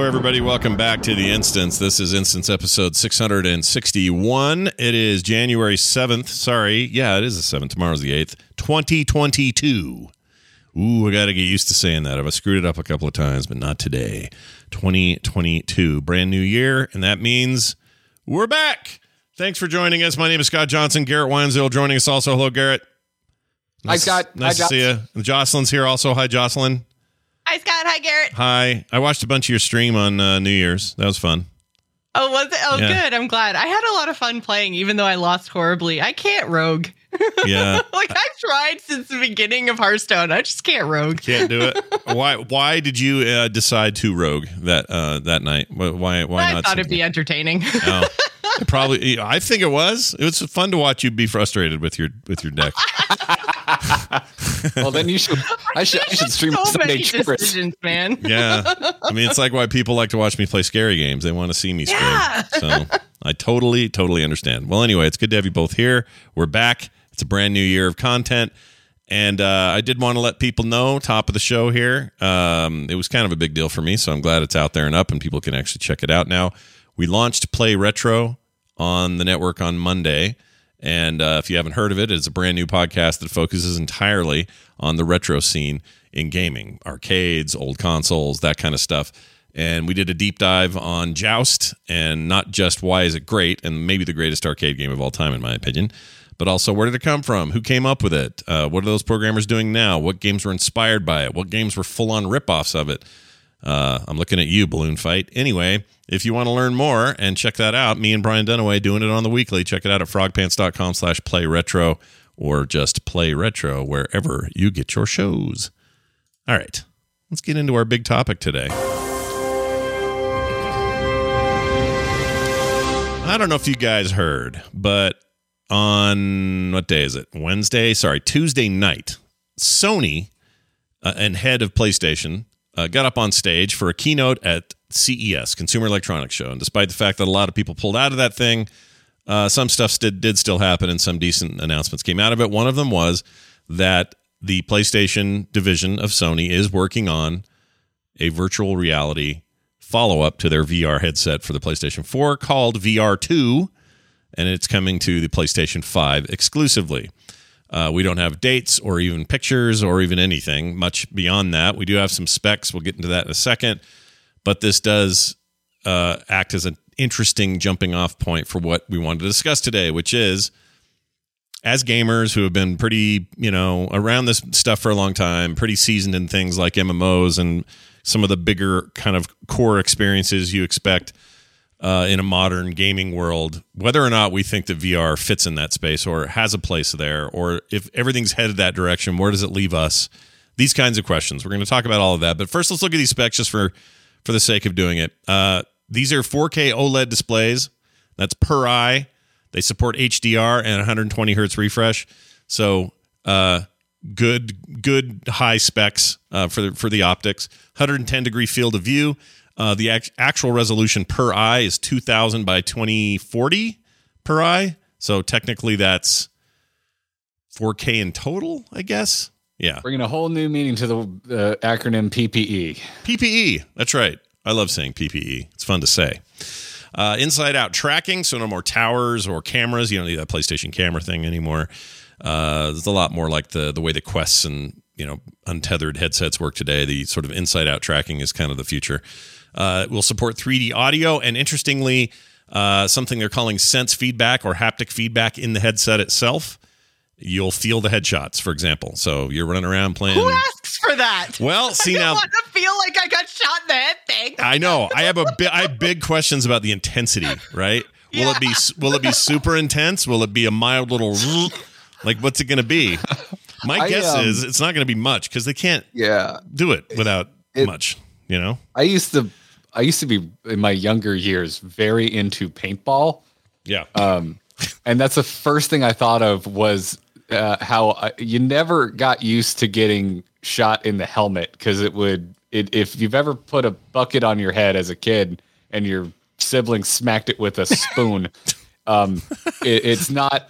Hello, everybody. Welcome back to the Instance. This is Instance episode 661. It is January 7th. Sorry. Yeah, it is the 7th. Tomorrow's the 8th. 2022. Ooh, I got to get used to saying that. I've screwed it up a couple of times, but not today. 2022. Brand new year. And that means we're back. Thanks for joining us. My name is Scott Johnson. Garrett Weinzierl joining us also. Hello, Garrett. Nice, Hi, Scott. Nice Hi, to see you. Jocelyn's here also. Hi, Jocelyn. Hi, Scott. Hi, Garrett. Hi. I watched a bunch of your stream on uh, New Year's. That was fun. Oh, was it? Oh, Yeah. good. I'm glad. I had a lot of fun playing, even though I lost horribly. I can't rogue. Yeah. like I've tried since the beginning of Hearthstone. I just can't rogue. Can't do it. why? Why did you uh, decide to rogue that uh, that night? Why? Why, I not? thought it'd be entertaining. Oh, it probably. I think it was. It was fun to watch you be frustrated with your with your deck. Well, then you should. I should. I should stream so Sunday many chores. decisions, man. Yeah. I mean, it's like why people like to watch me play scary games. They want to see me scream. Yeah. So I totally, totally understand. Well, anyway, it's good to have you both here. We're back. It's a brand new year of content. And uh, I did want to let people know, top of the show here. Um, it was kind of a big deal for me, so I'm glad it's out there and up, and people can actually check it out now. We launched Play Retro on the network on Monday. And uh, if you haven't heard of it, it's a brand new podcast that focuses entirely on the retro scene in gaming, arcades, old consoles, that kind of stuff. And we did a deep dive on Joust and not just why is it great and maybe the greatest arcade game of all time, in my opinion, but also where did it come from? Who came up with it? Uh, what are those programmers doing now? What games were inspired by it? What games were full on ripoffs of it? Uh, I'm looking at you, Balloon Fight. Anyway, if you want to learn more and check that out, me and Brian Dunaway doing it on the weekly. Check it out at frogpants.com slash play retro or just play retro wherever you get your shows. All right, let's get into our big topic today. I don't know if you guys heard, but on what day is it? Wednesday? Sorry, Tuesday night, Sony uh, and head of PlayStation uh, got up on stage for a keynote at CES, Consumer Electronics Show. And despite the fact that a lot of people pulled out of that thing, uh, some stuff did, did still happen and some decent announcements came out of it. One of them was that the PlayStation division of Sony is working on a virtual reality follow up to their VR headset for the PlayStation 4 called VR2, and it's coming to the PlayStation 5 exclusively. Uh, we don't have dates or even pictures or even anything much beyond that. We do have some specs. We'll get into that in a second. But this does uh, act as an interesting jumping off point for what we wanted to discuss today, which is as gamers who have been pretty, you know, around this stuff for a long time, pretty seasoned in things like MMOs and some of the bigger kind of core experiences you expect uh, in a modern gaming world, whether or not we think that VR fits in that space or has a place there, or if everything's headed that direction, where does it leave us? These kinds of questions. We're going to talk about all of that. But first, let's look at these specs just for for the sake of doing it. Uh, these are 4K OLED displays. That's per eye. They support HDR and 120 hertz refresh. So uh, good, good high specs uh, for the, for the optics. 110 degree field of view. Uh, the act- actual resolution per eye is 2000 by 2040 per eye. So technically, that's 4K in total, I guess. Yeah. Bringing a whole new meaning to the uh, acronym PPE. PPE. That's right. I love saying PPE. It's fun to say. Uh, inside out tracking, so no more towers or cameras. You don't need that PlayStation camera thing anymore. Uh, it's a lot more like the the way the quests and you know untethered headsets work today. The sort of inside out tracking is kind of the future. Uh, will support 3D audio and interestingly, uh, something they're calling sense feedback or haptic feedback in the headset itself. You'll feel the headshots, for example. So you're running around playing. Who asks for for that. Well, see I don't now, want to feel like I got shot in the head. Thing. I know I have a bi- I have big questions about the intensity. Right? Will it be will it be super intense? Will it be a mild little like what's it going to be? My I, guess um, is it's not going to be much because they can't Yeah. do it without It- much. You know? I used to I used to be in my younger years very into paintball. Yeah. Um, and that's the first thing I thought of was uh, how I, you never got used to getting shot in the helmet because it would it, if you've ever put a bucket on your head as a kid and your sibling smacked it with a spoon, um, it, it's not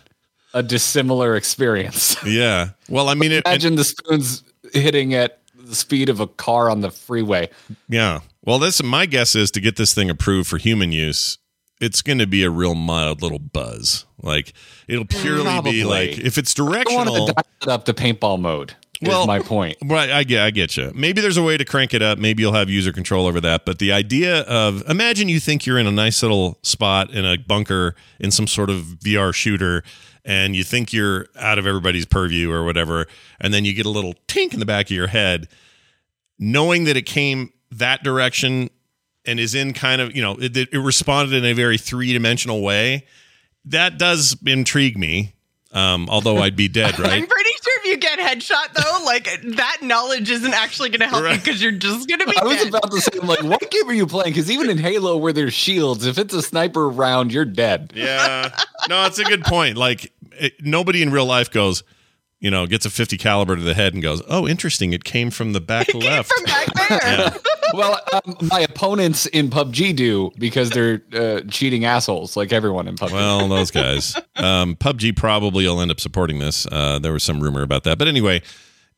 a dissimilar experience. yeah. Well, I mean, it, it- Imagine the spoons hitting at the speed of a car on the freeway. Yeah. Well, this my guess is to get this thing approved for human use, it's going to be a real mild little buzz. Like it'll purely Probably. be like if it's I wanted directional. to it up to paintball mode. Well- is my point. Right, I get, I get you. Maybe there's a way to crank it up. Maybe you'll have user control over that. But the idea of imagine you think you're in a nice little spot in a bunker in some sort of VR shooter, and you think you're out of everybody's purview or whatever, and then you get a little tink in the back of your head, knowing that it came that direction and is in kind of you know it, it responded in a very three dimensional way. That does intrigue me. Um, although I'd be dead, right? I'm pretty sure if you get headshot though, like that knowledge isn't actually going to help you because you're just going to be I was dead. about to say, I'm like, what game are you playing? Because even in Halo, where there's shields, if it's a sniper round, you're dead. Yeah. No, it's a good point. Like it, nobody in real life goes, you know, gets a 50 caliber to the head and goes, "Oh, interesting. It came from the back left." from back there. yeah. Well, um, my opponents in PUBG do because they're uh, cheating assholes, like everyone in PUBG. Well, those guys. Um, PUBG probably will end up supporting this. Uh, there was some rumor about that, but anyway,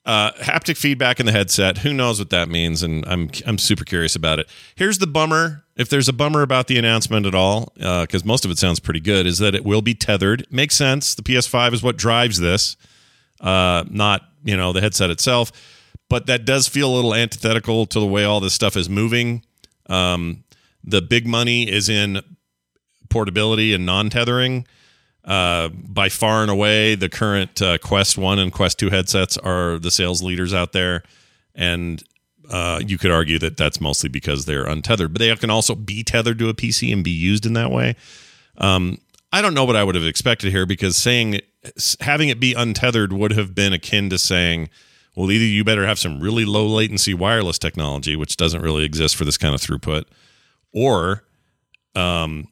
uh, haptic feedback in the headset. Who knows what that means? And I'm I'm super curious about it. Here's the bummer. If there's a bummer about the announcement at all, because most of it sounds pretty good, is that it will be tethered. Makes sense. The PS5 is what drives this, uh, not you know the headset itself. But that does feel a little antithetical to the way all this stuff is moving. Um, the big money is in portability and non-tethering. Uh, by far and away, the current uh, Quest One and Quest Two headsets are the sales leaders out there, and uh, you could argue that that's mostly because they're untethered, but they can also be tethered to a PC and be used in that way. Um, I don't know what I would have expected here because saying having it be untethered would have been akin to saying, well, either you better have some really low latency wireless technology, which doesn't really exist for this kind of throughput, or um,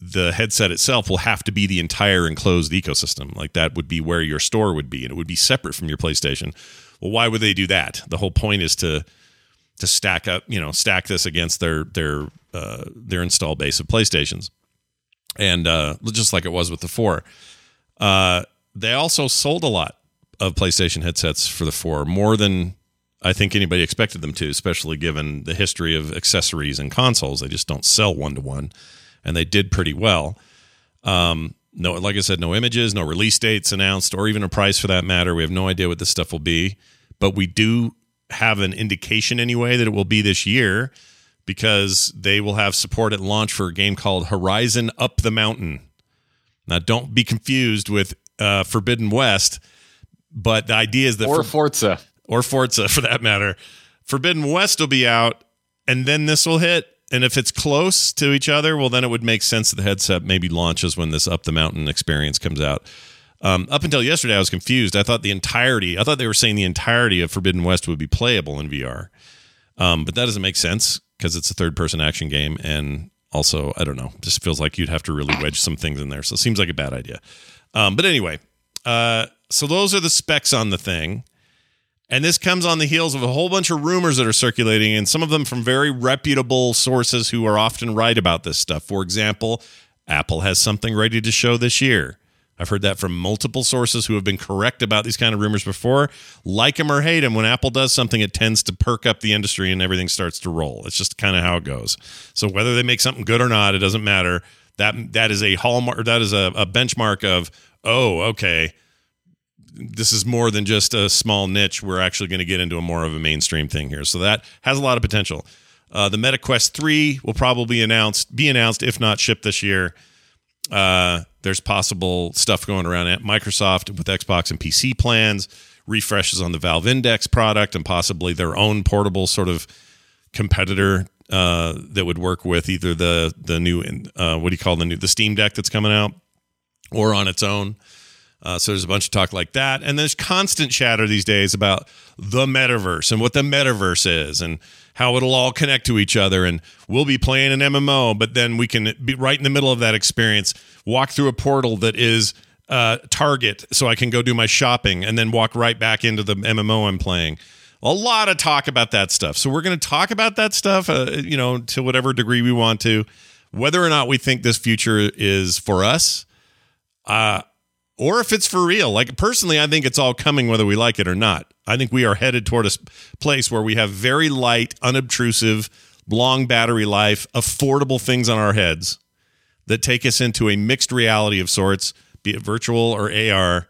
the headset itself will have to be the entire enclosed ecosystem. Like that would be where your store would be, and it would be separate from your PlayStation. Well, why would they do that? The whole point is to to stack up, you know, stack this against their their uh, their install base of PlayStations, and uh, just like it was with the four. Uh, they also sold a lot of PlayStation headsets for the four, more than I think anybody expected them to, especially given the history of accessories and consoles. They just don't sell one to one, and they did pretty well. Um, no, like I said, no images, no release dates announced, or even a price for that matter. We have no idea what this stuff will be, but we do have an indication anyway that it will be this year because they will have support at launch for a game called Horizon Up the Mountain. Now, don't be confused with uh, Forbidden West, but the idea is that or for- Forza. or Forza for that matter. Forbidden West will be out, and then this will hit. And if it's close to each other, well, then it would make sense that the headset maybe launches when this Up the Mountain experience comes out. Um, up until yesterday, I was confused. I thought the entirety, I thought they were saying the entirety of Forbidden West would be playable in VR. Um, but that doesn't make sense because it's a third person action game. And also, I don't know, just feels like you'd have to really wedge some things in there. So it seems like a bad idea. Um, but anyway, uh, so those are the specs on the thing. And this comes on the heels of a whole bunch of rumors that are circulating, and some of them from very reputable sources who are often right about this stuff. For example, Apple has something ready to show this year. I've heard that from multiple sources who have been correct about these kind of rumors before. Like them or hate them, when Apple does something, it tends to perk up the industry and everything starts to roll. It's just kind of how it goes. So whether they make something good or not, it doesn't matter. That that is a hallmark. That is a, a benchmark of oh, okay, this is more than just a small niche. We're actually going to get into a more of a mainstream thing here. So that has a lot of potential. Uh, the Meta Quest 3 will probably announced be announced, if not shipped this year. Uh, there's possible stuff going around at Microsoft with Xbox and PC plans. refreshes on the Valve Index product and possibly their own portable sort of competitor uh, that would work with either the the new uh, what do you call the new the Steam Deck that's coming out or on its own. Uh, so there's a bunch of talk like that, and there's constant chatter these days about the metaverse and what the metaverse is and how it'll all connect to each other. And we'll be playing an MMO, but then we can be right in the middle of that experience, walk through a portal that is uh, Target, so I can go do my shopping and then walk right back into the MMO I'm playing. A lot of talk about that stuff. So we're going to talk about that stuff, uh, you know, to whatever degree we want to. Whether or not we think this future is for us, uh, or if it's for real. Like personally, I think it's all coming whether we like it or not. I think we are headed toward a place where we have very light, unobtrusive, long battery life, affordable things on our heads that take us into a mixed reality of sorts, be it virtual or AR,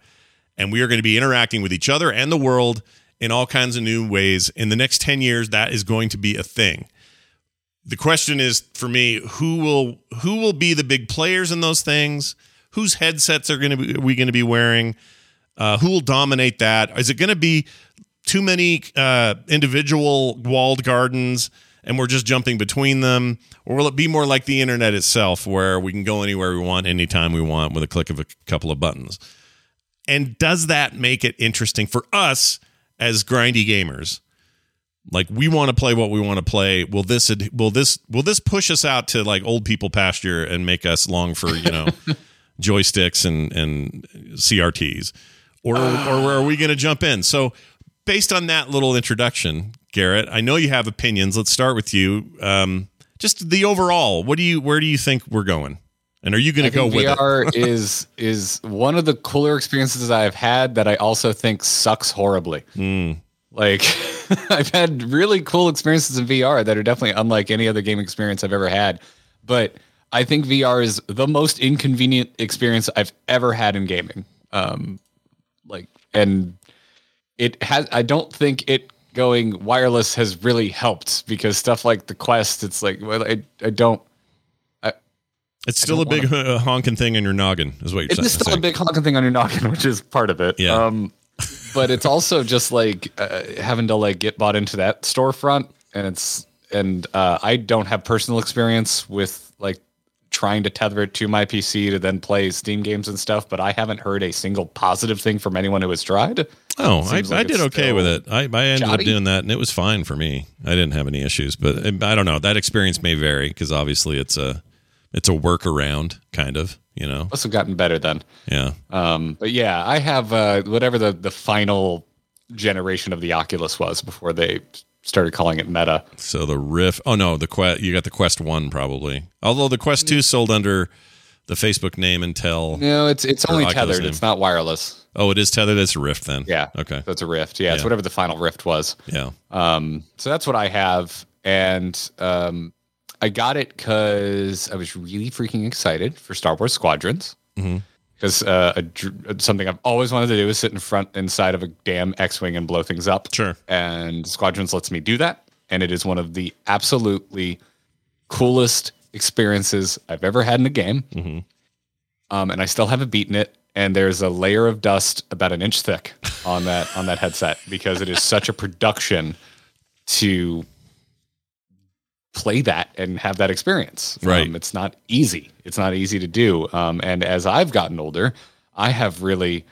and we are going to be interacting with each other and the world in all kinds of new ways. In the next 10 years, that is going to be a thing. The question is for me, who will who will be the big players in those things? Whose headsets are going to be we going to be wearing? Uh, who will dominate that? Is it going to be too many uh, individual walled gardens and we're just jumping between them? Or will it be more like the internet itself where we can go anywhere we want, anytime we want with a click of a couple of buttons? And does that make it interesting for us as grindy gamers? Like we want to play what we want to play. Will this will this will this push us out to like old people pasture and make us long for, you know, joysticks and and CRTs? Or or where are we going to jump in? So based on that little introduction, Garrett, I know you have opinions. Let's start with you. Um, just the overall. What do you? Where do you think we're going? And are you going to go with? VR is is one of the cooler experiences I've had that I also think sucks horribly. Hmm. Like I've had really cool experiences in VR that are definitely unlike any other game experience I've ever had. But I think VR is the most inconvenient experience I've ever had in gaming. Um, like, and it has. I don't think it going wireless has really helped because stuff like the Quest, it's like, well, I, I don't. It's still a big uh, honking thing on your noggin, is what you're It saying. is still a big honking thing on your noggin, which is part of it. Yeah. Um, but it's also just like uh, having to like get bought into that storefront, and it's and uh, I don't have personal experience with trying to tether it to my PC to then play Steam games and stuff. But I haven't heard a single positive thing from anyone who has tried. Oh, I, Seems I did okay with it. I, I ended up doing that, and it was fine for me. I didn't have any issues, but uh, I don't know. That experience may vary because obviously it's a it's a workaround, kind of. You know, Must have gotten better then. yeah. Um, but yeah, I have uh, whatever the the final generation of the Oculus was before they started calling it Meta. So the Rift. Oh no, the Quest. You got the Quest One probably. Although the Quest Two sold under the Facebook name until. No, it's it's only Oculus tethered. name. It's not wireless. Oh, it is tethered. It's a Rift then. Yeah. Okay. So a Rift. Yeah, it's whatever the final Rift was. Yeah. Um, so that's what I have, and um, I got it because I was really freaking excited for Star Wars Squadrons. Mhm. Because uh, something I've always wanted to do is sit in front inside of a damn X-wing and blow things up. Sure. And Squadrons lets me do that, and it is one of the absolutely coolest experiences I've ever had in a game. Mhm. Um, and I still haven't beaten it. And there's a layer of dust about an inch thick on that on that headset because it is such a production to play that and have that experience. Right. Um, it's not easy. It's not easy to do. Um, and as I've gotten older, I have really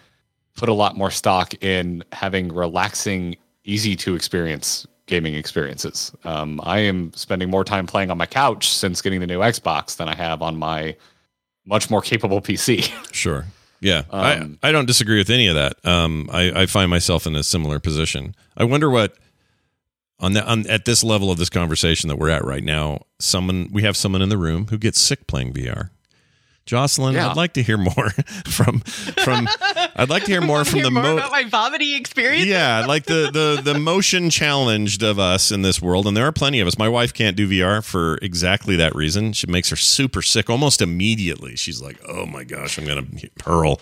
put a lot more stock in having relaxing, easy to experience gaming experiences. Um, I am spending more time playing on my couch since getting the new Xbox than I have on my much more capable PC. Sure. Yeah, Um, I, I don't disagree with any of that. Um, I, I find myself in a similar position. I wonder what on the on, at this level of this conversation that we're at right now. Someone we have someone in the room who gets sick playing VR. Jocelyn, Yeah. I'd like to hear more from from. I'd like to hear more from Hear the more mo- about my vomiting experience. yeah, like the the the motion challenged of us in this world, and there are plenty of us. My wife can't do VR for exactly that reason. She makes her super sick almost immediately. She's like, "Oh my gosh, I'm gonna hurl."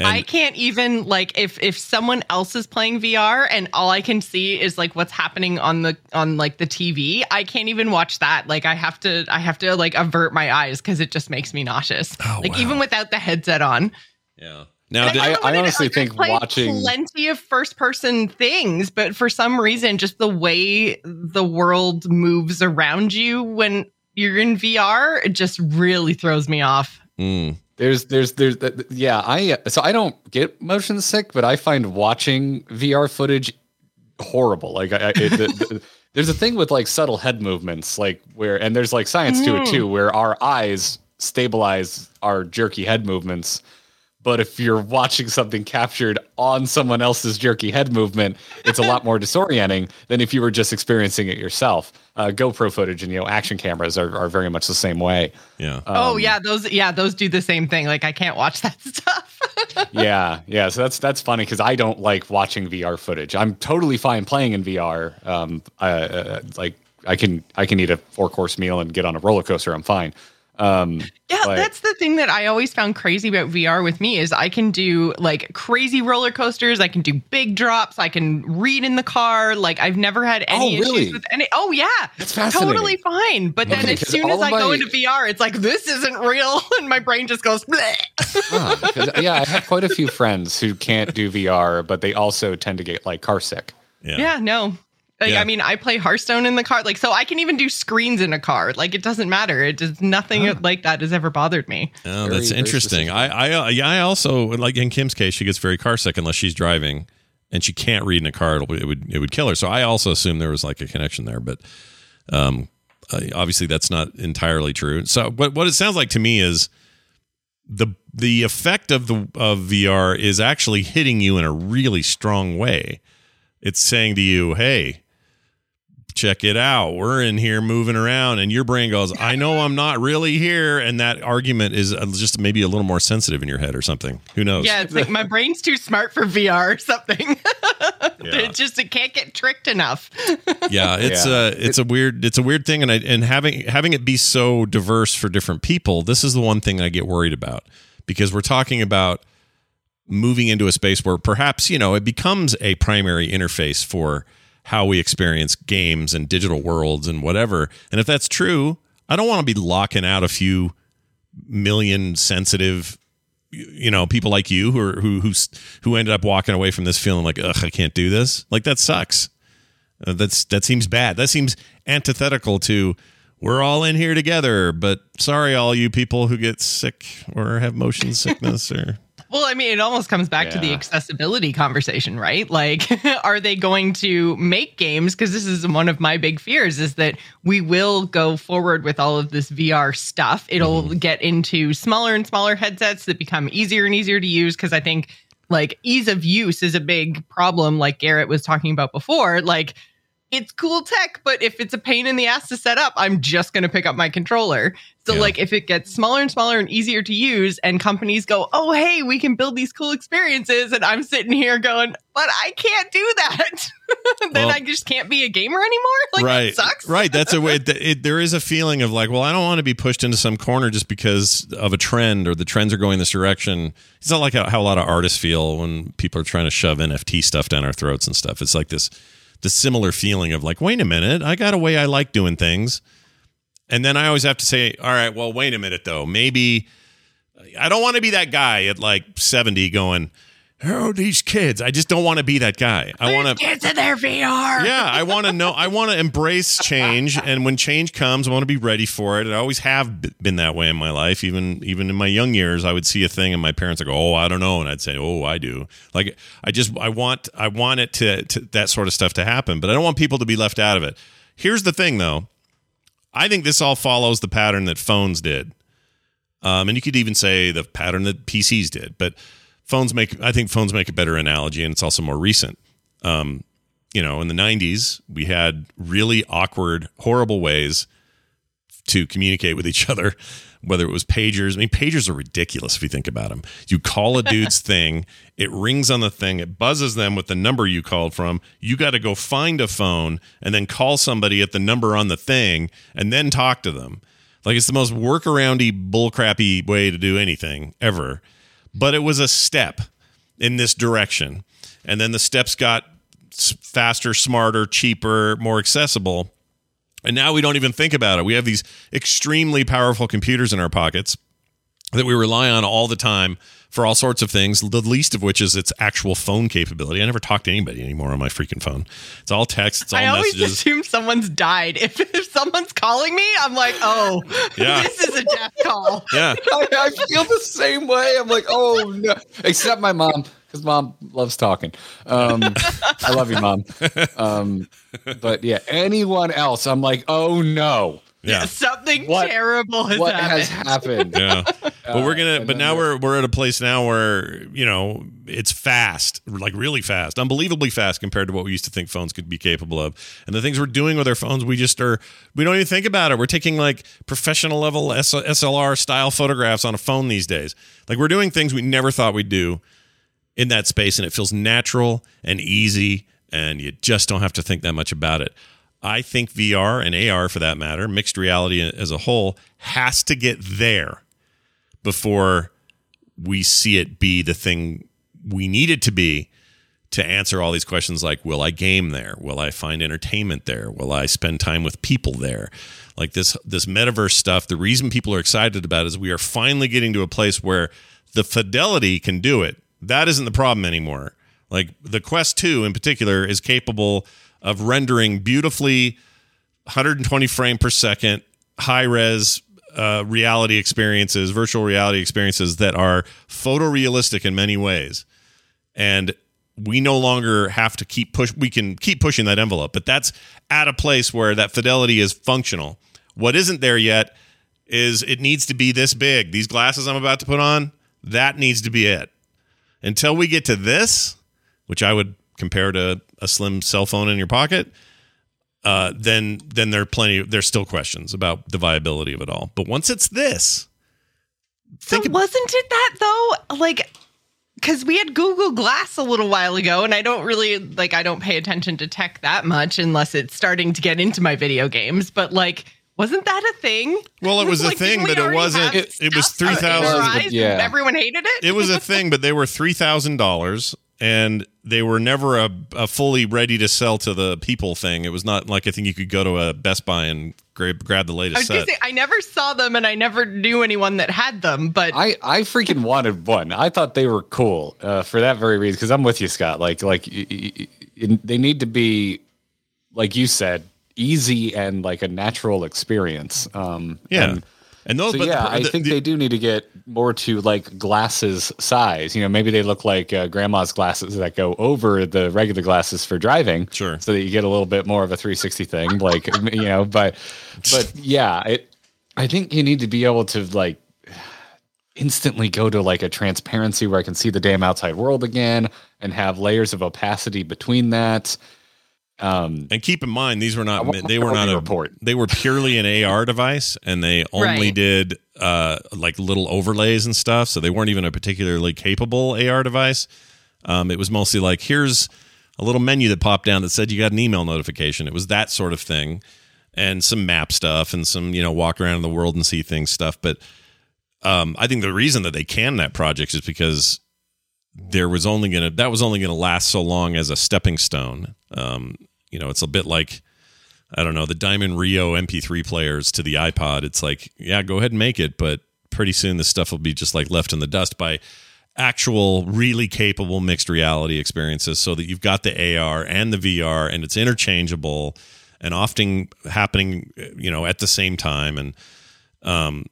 And I can't even like if if someone else is playing VR and all I can see is like what's happening on the on like the TV. I can't even watch that. Like I have to I have to like avert my eyes because it just makes me nauseous. Oh, like wow. even without the headset on. yeah, Now, I- don't know what it is, honestly think watching- plenty of first person things, but for some reason, just the way the world moves around you when you're in VR, it just really throws me off. Mm. There's, there's, there's, th- th- yeah. I so I don't get motion sick, but I find watching VR footage horrible. Like, I, I it, the, the, there's a thing with like subtle head movements, like where, and there's like science to it too, hmm. where our eyes stabilize our jerky head movements. But if you're watching something captured on someone else's jerky head movement, it's a lot more disorienting than if you were just experiencing it yourself. Uh, GoPro footage and you know action cameras are, are very much the same way. yeah. oh Um, yeah, those yeah those do the same thing. Like I can't watch that stuff. yeah, yeah. So that's that's funny because I don't like watching VR footage. I'm totally fine playing in VR. Um, uh, uh, like I can I can eat a four course meal and get on a roller coaster. I'm fine. Um, Yeah, Like- that's the thing that I always found crazy about VR with me is I can do like crazy roller coasters, I can do big drops, I can read in the car. Like I've never had any Oh, really? issues with any. Oh yeah, That's fascinating. Totally fine. But then Okay, as 'cause soon as of I go into VR, it's like this isn't real, and my brain just goes. Bleh. ah, 'cause- yeah, I have quite a few friends who can't do VR, but they also tend to get like car sick. Yeah. Yeah, no. Like Yeah. I mean, I play Hearthstone in the car, like so I can even do screens in a car. Like it doesn't matter. It just nothing like that has ever bothered me. Oh, Very, that's very interesting. specific. I, I, uh, yeah, I also like in Kim's case, she gets very car sick unless she's driving, and she can't read in a car. It'll, it would, it would kill her. So I also assume there was like a connection there, but um, uh, obviously that's not entirely true. So what, what it sounds like to me is the the effect of the of VR is actually hitting you in a really strong way. It's saying to you, "Hey, check it out. We're in here moving around. And your brain goes, I know I'm not really here. And that argument is uh, just maybe a little more sensitive in your head or something. Who knows? Yeah, it's like my brain's too smart for VR or something. Yeah. it just it can't get tricked enough. yeah it's Yeah. uh it's a weird it's a weird thing and I, and having having it be so diverse for different people this is the one thing i get worried about because we're talking about moving into a space where perhaps you know it becomes a primary interface for how we experience games and digital worlds and whatever and if that's true i don't want to be locking out a few million sensitive you know people like you who are who who who ended up walking away from this feeling like ugh i can't do this like that sucks uh, that's that seems bad. That seems antithetical to we're all in here together. But sorry, all you people who get sick or have motion sickness or Well, I mean, it almost comes back to the accessibility conversation, right? Like, are they going to make games? Because this is one of my big fears is that we will go forward with all of this VR stuff. It'll mm-hmm. get into smaller and smaller headsets that become easier and easier to use. Because I think like ease of use is a big problem, like Garrett was talking about before. Like, it's cool tech, but if it's a pain in the ass to set up, I'm just going to pick up my controller. So, Yeah. like, if it gets smaller and smaller and easier to use, and companies go, oh, hey, we can build these cool experiences, and I'm sitting here going, but I can't do that, then Well- I just can't be a gamer anymore. Like, right, sucks. right. That's a way. It, it, there is a feeling of like, well, I don't want to be pushed into some corner just because of a trend or the trends are going this direction. It's not like how, how a lot of artists feel when people are trying to shove NFT stuff down our throats and stuff. It's like this, the similar feeling of like, wait a minute, I got a way I like doing things. And then I always have to say, all right, well, wait a minute though. Maybe I don't want to be that guy at like 70 going, oh, these kids. I just don't want to be that guy. I want to Kids in their VR. yeah, I want to know. I want to embrace change, and when change comes, I want to be ready for it. I always have been that way in my life. Even even in my young years, I would see a thing, and my parents would go, "Oh, I don't know," and I'd say, "Oh, I do." Like I just I want I want it to, to that sort of stuff to happen, but I don't want people to be left out of it. Here's the thing, though. I think this all follows the pattern that phones did, um, and you could even say the pattern that PCs did, but. Phones make, I think phones make a better analogy, and it's also more recent Um, you know, in the 90s, we had really awkward, horrible ways to communicate with each other, whether it was pagers. I mean, pagers are ridiculous if you think about them. You call a dude's thing, it rings on the thing, it buzzes them with the number you called from. You got to go find a phone and then call somebody at the number on the thing and then talk to them. Like it's the most workaroundy, bullcrappy way to do anything ever. But it was a step in this direction. And then the steps got faster, smarter, cheaper, more accessible. And now we don't even think about it. We have these extremely powerful computers in our pockets. that we rely on all the time for all sorts of things, the least of which is its actual phone capability. I never talk to anybody anymore on my freaking phone. It's all text, it's all I always messages. assume someone's died. If, if someone's calling me, I'm like, oh, Yeah. this is a death call. yeah. I, I feel the same way. I'm like, oh no, except my mom, because mom loves talking. Um, I love you, mom. Um, but yeah, anyone else, I'm like, oh no, Yeah. Something What- terrible has what happened. has happened? Yeah. But we're gonna and but now we're we're at a place now where, you know, it's fast, like really fast, unbelievably fast compared to what we used to think phones could be capable of. And the things we're doing with our phones, we just are we don't even think about it. We're taking like professional level S- SLR style photographs on a phone these days. Like we're doing things we never thought we'd do in that space and it feels natural and easy and you just don't have to think that much about it. I think VR and AR for that matter, mixed reality as a whole has to get there before we see it be the thing we need it to be to answer all these questions like will I game there? Will I find entertainment there? Will I spend time with people there? Like this this metaverse stuff, the reason people are excited about is we are finally getting to a place where the fidelity can do it. That isn't the problem anymore. Like the Quest 2 in particular is capable of rendering beautifully 120 frame per second high res uh, reality experiences, virtual reality experiences that are photorealistic in many ways. And we no longer have to keep push we can keep pushing that envelope, but that's at a place where that fidelity is functional. What isn't there yet is it needs to be this big. These glasses I'm about to put on, that needs to be it. Until we get to this, which I would compare to a slim cell phone in your pocket, uh, then then there are plenty. There's still questions about the viability of it all. But once it's this, think so ab- wasn't it that though? Like, because we had Google Glass a little while ago, and I don't really like. I don't pay attention to tech that much unless it's starting to get into my video games. But like, wasn't that a thing? Well, it was a thing, but it wasn't- it- it was 3,000 Yeah. everyone hated it. it was a thing, but they were three thousand dollars, and they were never a, a fully ready to sell to the people thing. It was not like I think you could go to a Best Buy and grab grab the I latest was gonna set. say I never saw them, and I never knew anyone that had them. But I, I freaking wanted one. I thought they were cool uh, for that very reason. Because I'm with you, Scott. Like like y- y- y- they need to be, like you said, easy and like a natural experience. Um, yeah, and and those, so but yeah, the, I the- think the- they do need to get more to like glasses size. You know, maybe they look like uh, grandma's glasses that go over the regular glasses for driving. Sure. So that you get a little bit more of a 360 thing, like you know. But but yeah, it. I think you need to be able to like instantly go to like a transparency where I can see the damn outside world again and have layers of opacity between that. Um, And keep in mind, these were not they were not a report. They were purely an AR device, and they only Right. did uh, like little overlays and stuff. So they weren't even a particularly capable AR device. Um, it was mostly like here's a little menu that popped down that said you got an email notification. It was that sort of thing, and some map stuff and some you know walk around in the world and see things stuff. But um, I think the reason that they canned that project is because there was only gonna that was only gonna last so long as a stepping stone. Um, you know, it's a bit like I don't know the Diamond Rio MP3 players to the iPod. It's like, yeah, go ahead and make it, but pretty soon this stuff will be just like left in the dust by actual really capable mixed reality experiences so that you've got the AR and the VR and it's interchangeable and often happening you know at the same time. And um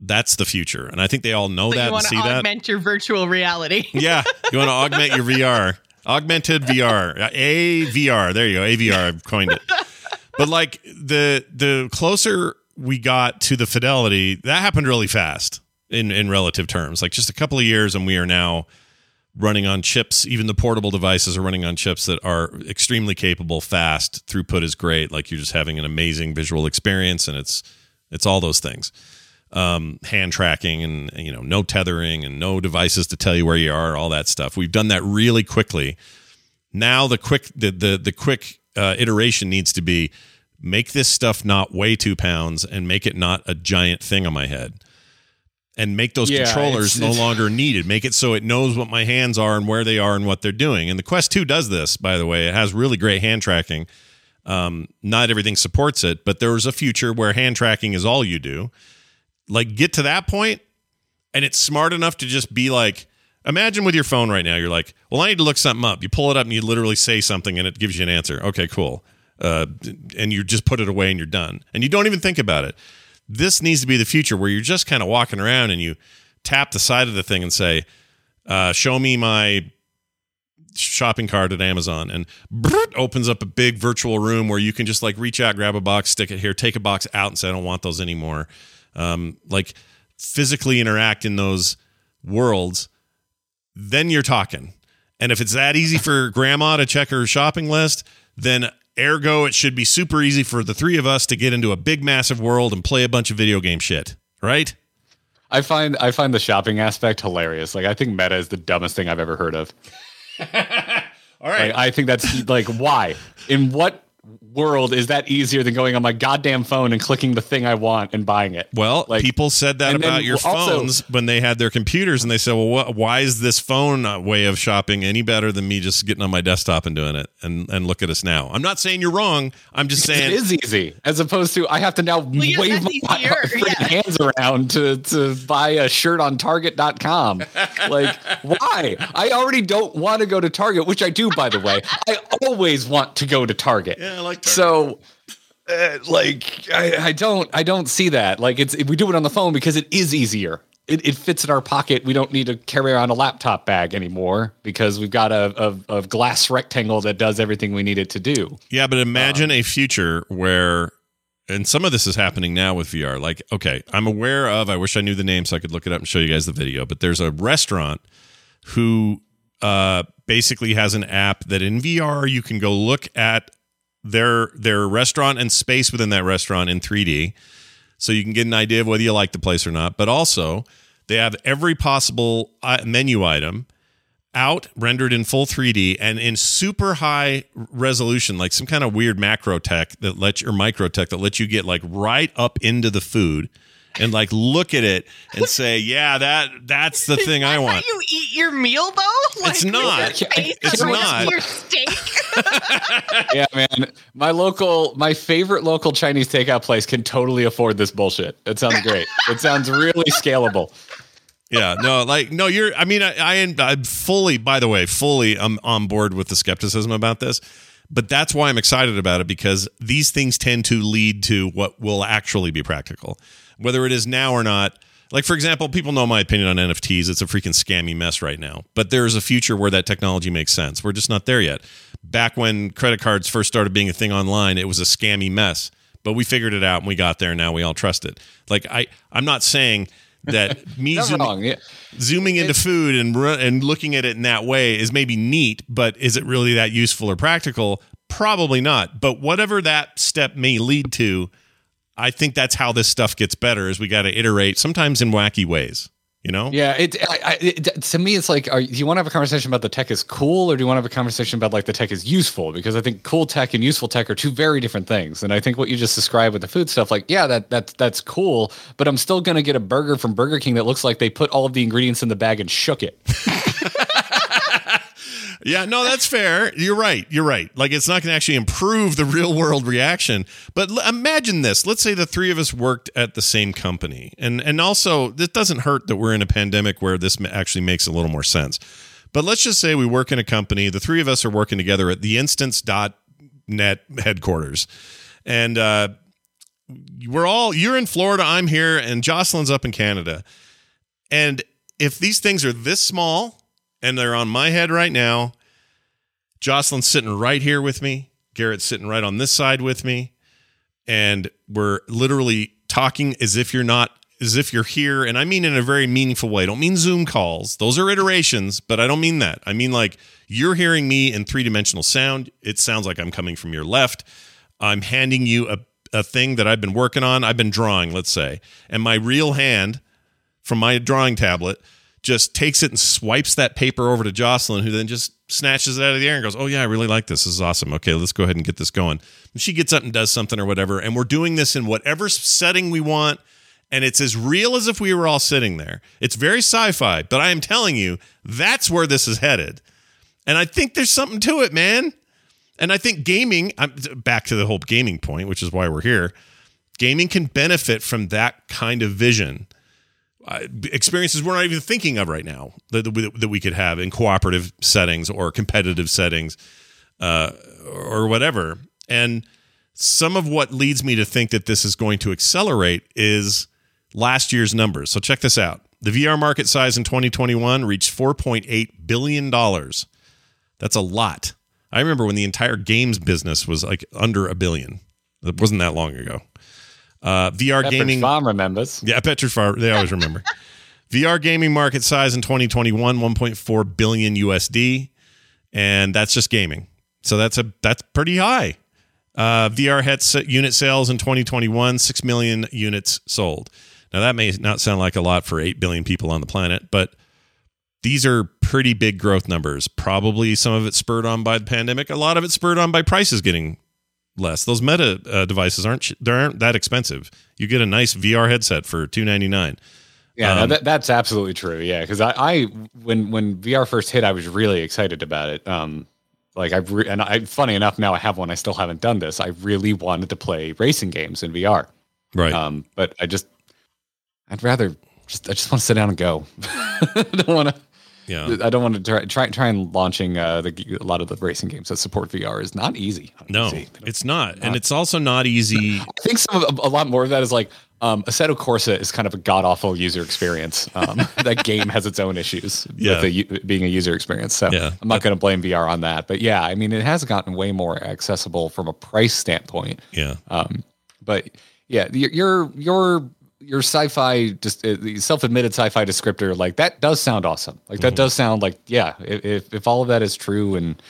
that's the future. And I think they all know so that you and want see to that. augment your virtual reality. yeah, you want to augment your VR, augmented VR, AVR. There you go, AVR. I've coined it. But like the the closer we got to the fidelity, that happened really fast in in relative terms. Like just a couple of years, and we are now running on chips. Even the portable devices are running on chips that are extremely capable, fast. Throughput is great. Like you're just having an amazing visual experience, and it's it's all those things um, hand tracking and you know no tethering and no devices to tell you where you are all that stuff. We've done that really quickly. Now the quick the the, the quick uh, iteration needs to be make this stuff not weigh two pounds and make it not a giant thing on my head. And make those Yeah, controllers it's- no it's- longer needed. Make it so it knows what my hands are and where they are and what they're doing. And the quest 2 does this by the way. It has really great hand tracking. Um, not everything supports it but there's a future where hand tracking is all you do like get to that point and it's smart enough to just be like, imagine with your phone right now, you're like, well, I need to look something up. You pull it up and you literally say something and it gives you an answer. Okay, cool. Uh, and you just put it away and you're done. And you don't even think about it. This needs to be the future where you're just kind of walking around and you tap the side of the thing and say, uh, show me my shopping cart at Amazon and opens up a big virtual room where you can just like reach out, grab a box, stick it here, take a box out and say, I don't want those anymore. Um, like physically interact in those worlds, then you're talking. And if it's that easy for grandma to check her shopping list, then ergo it should be super easy for the three of us to get into a big massive world and play a bunch of video game shit, right? I find I find the shopping aspect hilarious. Like I think meta is the dumbest thing I've ever heard of. All right. Like, I think that's like why? In what world is that easier than going on my goddamn phone and clicking the thing I want and buying it? Well, Like- people said that and then about your also- phones when they had their computers, and they said, "Well, what, why is this phone uh, way of shopping any better than me just getting on my desktop and doing it?" And and look at us now. I'm not saying you're wrong. I'm just saying it is easy as opposed to I have to now yes, wave my, my yeah. hands around to, to buy a shirt on target.com. like, why? I already don't want to go to Target, which I do, by the way. I always want to go to Target. Yeah, I like Target. So, uh, like, I, I don't, I don't see that. Like, it's we do it on the phone because it is easier. It, it fits in our pocket. We don't need to carry around a laptop bag anymore because we've got a, a, a glass rectangle that does everything we need it to do. Yeah, but imagine a future where, and some of this is happening now with VR. Like, okay, I'm aware of. I wish I knew the name so I could look it up and show you guys the video. But there's a restaurant who uh, basically has an app that in VR you can go look at their their restaurant and space within that restaurant in 3D, so you can get an idea of whether you like the place or not. But also, they have every possible uh, menu item out rendered in full 3D and in super high resolution, like some kind of weird macro tech that lets your micro tech that lets you get like right up into the food and like look at it and say, yeah, that that's the thing I How want. you eat your meal though? It's with not. It's not. Your steak. yeah, man. My local, my favorite local Chinese takeout place can totally afford this bullshit. It sounds great. it sounds really scalable. yeah, no, like no, you're. I mean, I, I am I'm fully. By the way, fully. I'm on board with the skepticism about this, but that's why I'm excited about it because these things tend to lead to what will actually be practical, whether it is now or not. Like for example, people know my opinion on NFTs. It's a freaking scammy mess right now. But there's a future where that technology makes sense. We're just not there yet. Back when credit cards first started being a thing online, it was a scammy mess. But we figured it out and we got there. And now we all trust it. Like I, I'm not saying that me zooming. Yeah. zooming into food and and looking at it in that way is maybe neat, but is it really that useful or practical? Probably not. But whatever that step may lead to, I think that's how this stuff gets better. Is we got to iterate sometimes in wacky ways. You know? Yeah, it, I, I, it to me it's like, are, do you want to have a conversation about the tech is cool, or do you want to have a conversation about like the tech is useful? Because I think cool tech and useful tech are two very different things. And I think what you just described with the food stuff, like, yeah, that that's that's cool, but I'm still gonna get a burger from Burger King that looks like they put all of the ingredients in the bag and shook it. Yeah, no, that's fair. You're right. You're right. Like it's not going to actually improve the real world reaction. But l- imagine this. Let's say the three of us worked at the same company. And and also, it doesn't hurt that we're in a pandemic where this actually makes a little more sense. But let's just say we work in a company. The three of us are working together at the instance.net headquarters. And uh we're all you're in Florida, I'm here, and Jocelyn's up in Canada. And if these things are this small and they're on my head right now, Jocelyn's sitting right here with me, Garrett's sitting right on this side with me, and we're literally talking as if you're not as if you're here and I mean in a very meaningful way. I don't mean Zoom calls. Those are iterations, but I don't mean that. I mean like you're hearing me in three-dimensional sound. It sounds like I'm coming from your left. I'm handing you a a thing that I've been working on. I've been drawing, let's say, and my real hand from my drawing tablet just takes it and swipes that paper over to Jocelyn, who then just snatches it out of the air and goes, Oh, yeah, I really like this. This is awesome. Okay, let's go ahead and get this going. And she gets up and does something or whatever. And we're doing this in whatever setting we want. And it's as real as if we were all sitting there. It's very sci fi, but I am telling you, that's where this is headed. And I think there's something to it, man. And I think gaming, I'm back to the whole gaming point, which is why we're here. Gaming can benefit from that kind of vision experiences we're not even thinking of right now that, that, we, that we could have in cooperative settings or competitive settings uh, or whatever. And some of what leads me to think that this is going to accelerate is last year's numbers. So check this out. The VR market size in 2021 reached 4.8 billion dollars. That's a lot. I remember when the entire games business was like under a billion. It wasn't that long ago. Uh, VR Pepperidge gaming. Farm remembers. Yeah, Petrus Farm. They always remember. VR gaming market size in 2021, 1.4 billion USD, and that's just gaming. So that's a that's pretty high. Uh, VR headset unit sales in 2021, six million units sold. Now that may not sound like a lot for eight billion people on the planet, but these are pretty big growth numbers. Probably some of it spurred on by the pandemic. A lot of it spurred on by prices getting less. Those Meta uh, devices aren't they aren't that expensive. You get a nice VR headset for two ninety nine. Yeah, Um, that, that's absolutely true. Yeah, because I, I when when VR first hit, I was really excited about it. Um, like I re- and I, funny enough, now I have one. I still haven't done this. I really wanted to play racing games in VR. Right. Um, but I just, I'd rather just, I just want to sit down and go. I don't want to. Yeah. I don't want to try try, try and launching uh, the, a lot of the racing games that support VR is not easy. No, it's not, and it's also not easy. I think some of, a lot more of that is like um, Assetto Corsa is kind of a god awful user experience. Um, that game has its own issues Yeah. with a, being a user experience. So Yeah. I'm not going to blame VR on that. But yeah, I mean, it has gotten way more accessible from a price standpoint. Yeah, Um, but yeah, your your your sci-fi just uh, the self-admitted sci-fi descriptor like that does sound awesome. Like that does sound like yeah, if if- all of that is true and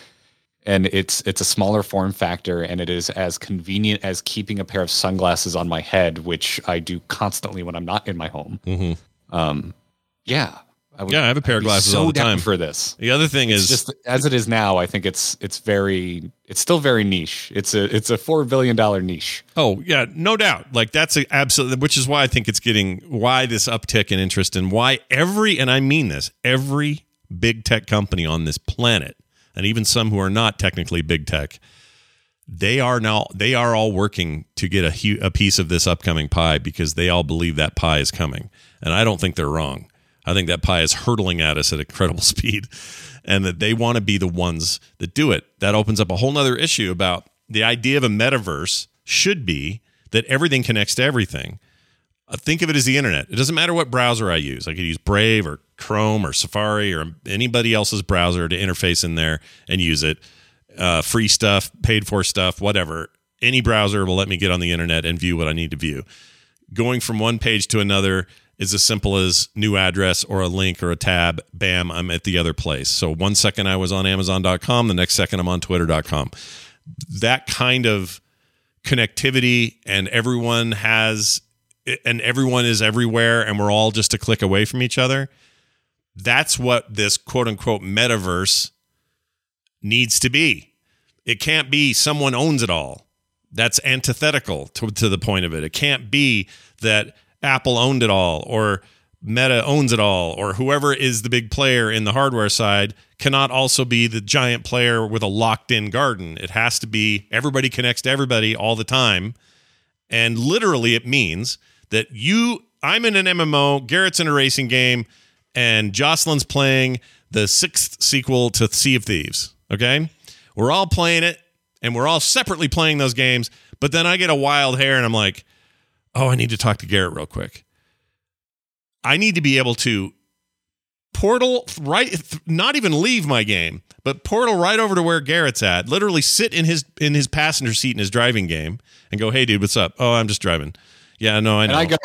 and it's it's a smaller form factor and it is as convenient as keeping a pair of sunglasses on my head, which I do constantly when I'm not in my home. Um, yeah, I would, Yeah, I have a pair I'd of glasses so all the time. for this. the other thing It's is just as it is now. I think it's it's very it's still very niche. It's a it's a four billion dollar niche. Oh yeah, no doubt. Like that's a absolutely, which is why I think it's getting why this uptick in interest and why every and I mean this every big tech company on this planet, and even some who are not technically big tech, they are now they are all working to get a hu- a piece of this upcoming pie because they all believe that pie is coming, and I don't think they're wrong. I think that pie is hurtling at us at incredible speed, and that they want to be the ones that do it. That opens up a whole nother issue about the idea of a metaverse should be that everything connects to everything. Uh, think of it as the internet. It doesn't matter what browser I use. I could use Brave or Chrome or Safari or anybody else's browser to interface in there and use it. Uh, free stuff, paid for stuff, whatever. Any browser will let me get on the internet and view what I need to view. Going from one page to another is as simple as new address or a link or a tab. Bam, I'm at the other place. So one second I was on Amazon.com, the next second I'm on Twitter.com. That kind of connectivity and everyone has and everyone is everywhere and we're all just a click away from each other that's what this quote unquote metaverse needs to be it can't be someone owns it all that's antithetical to, to the point of it it can't be that apple owned it all or meta owns it all or whoever is the big player in the hardware side cannot also be the giant player with a locked in garden it has to be everybody connects to everybody all the time and literally, it means that you, I'm in an MMO, Garrett's in a racing game, and Jocelyn's playing the sixth sequel to Sea of Thieves. Okay. We're all playing it and we're all separately playing those games. But then I get a wild hair and I'm like, oh, I need to talk to Garrett real quick. I need to be able to portal right not even leave my game but portal right over to where garrett's at literally sit in his in his passenger seat in his driving game and go hey dude what's up? Oh i'm just driving. Yeah no i know And I go,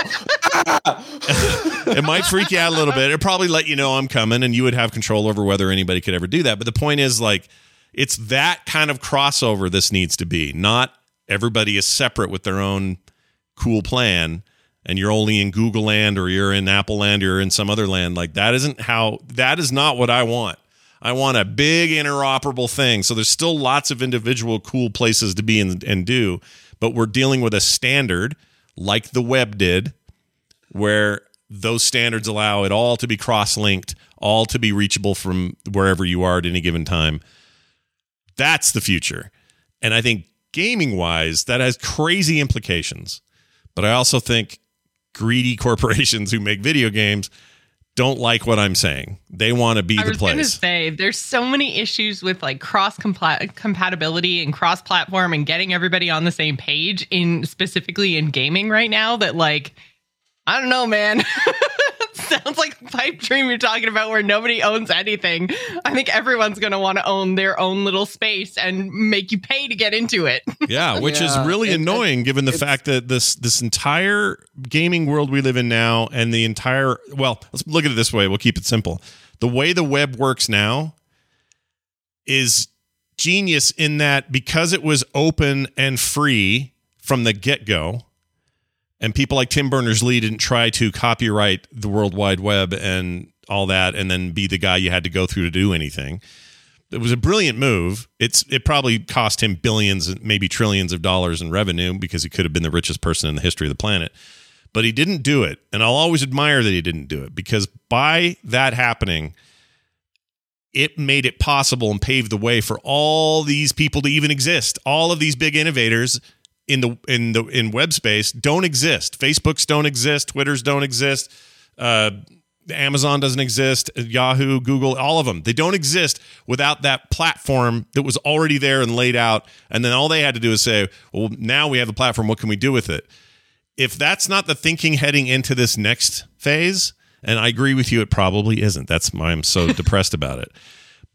it might freak you out a little bit. It'd probably let you know i'm coming and you would have control over whether anybody could ever do that. But the point is like it's that kind of crossover this needs to be not everybody is separate with their own cool plan and you're only in Google land or you're in Apple land or you're in some other land. Like that isn't how that is not what I want. I want a big interoperable thing. So there's still lots of individual cool places to be and, and do, but we're dealing with a standard like the web did, where those standards allow it all to be cross-linked, all to be reachable from wherever you are at any given time. That's the future. And I think gaming wise, that has crazy implications. But I also think greedy corporations who make video games don't like what I'm saying. They want to be I the was going to place. say there's so many issues with like cross compatibility and cross platform and getting everybody on the same page in specifically in gaming right now that like I don't know, man. Sounds like a pipe dream you're talking about where nobody owns anything. I think everyone's going to want to own their own little space and make you pay to get into it. Yeah, which is really it- annoying given the fact that this this entire gaming world we live in now and the entire well, let's look at it this way. We'll keep it simple. The way the web works now is genius in that because it was open and free from the get-go and people like Tim Berners-Lee didn't try to copyright the World Wide Web and all that and then be the guy you had to go through to do anything it was a brilliant move. It's it probably cost him billions, maybe trillions of dollars in revenue because he could have been the richest person in the history of the planet. But he didn't do it, and I'll always admire that he didn't do it because by that happening, it made it possible and paved the way for all these people to even exist. All of these big innovators in the in the in web space don't exist. Facebooks don't exist. Twitters don't exist. Uh, Amazon doesn't exist, Yahoo, Google, all of them. They don't exist without that platform that was already there and laid out. And then all they had to do is say, well, now we have a platform. What can we do with it? If that's not the thinking heading into this next phase, and I agree with you, it probably isn't. That's why I'm so depressed about it.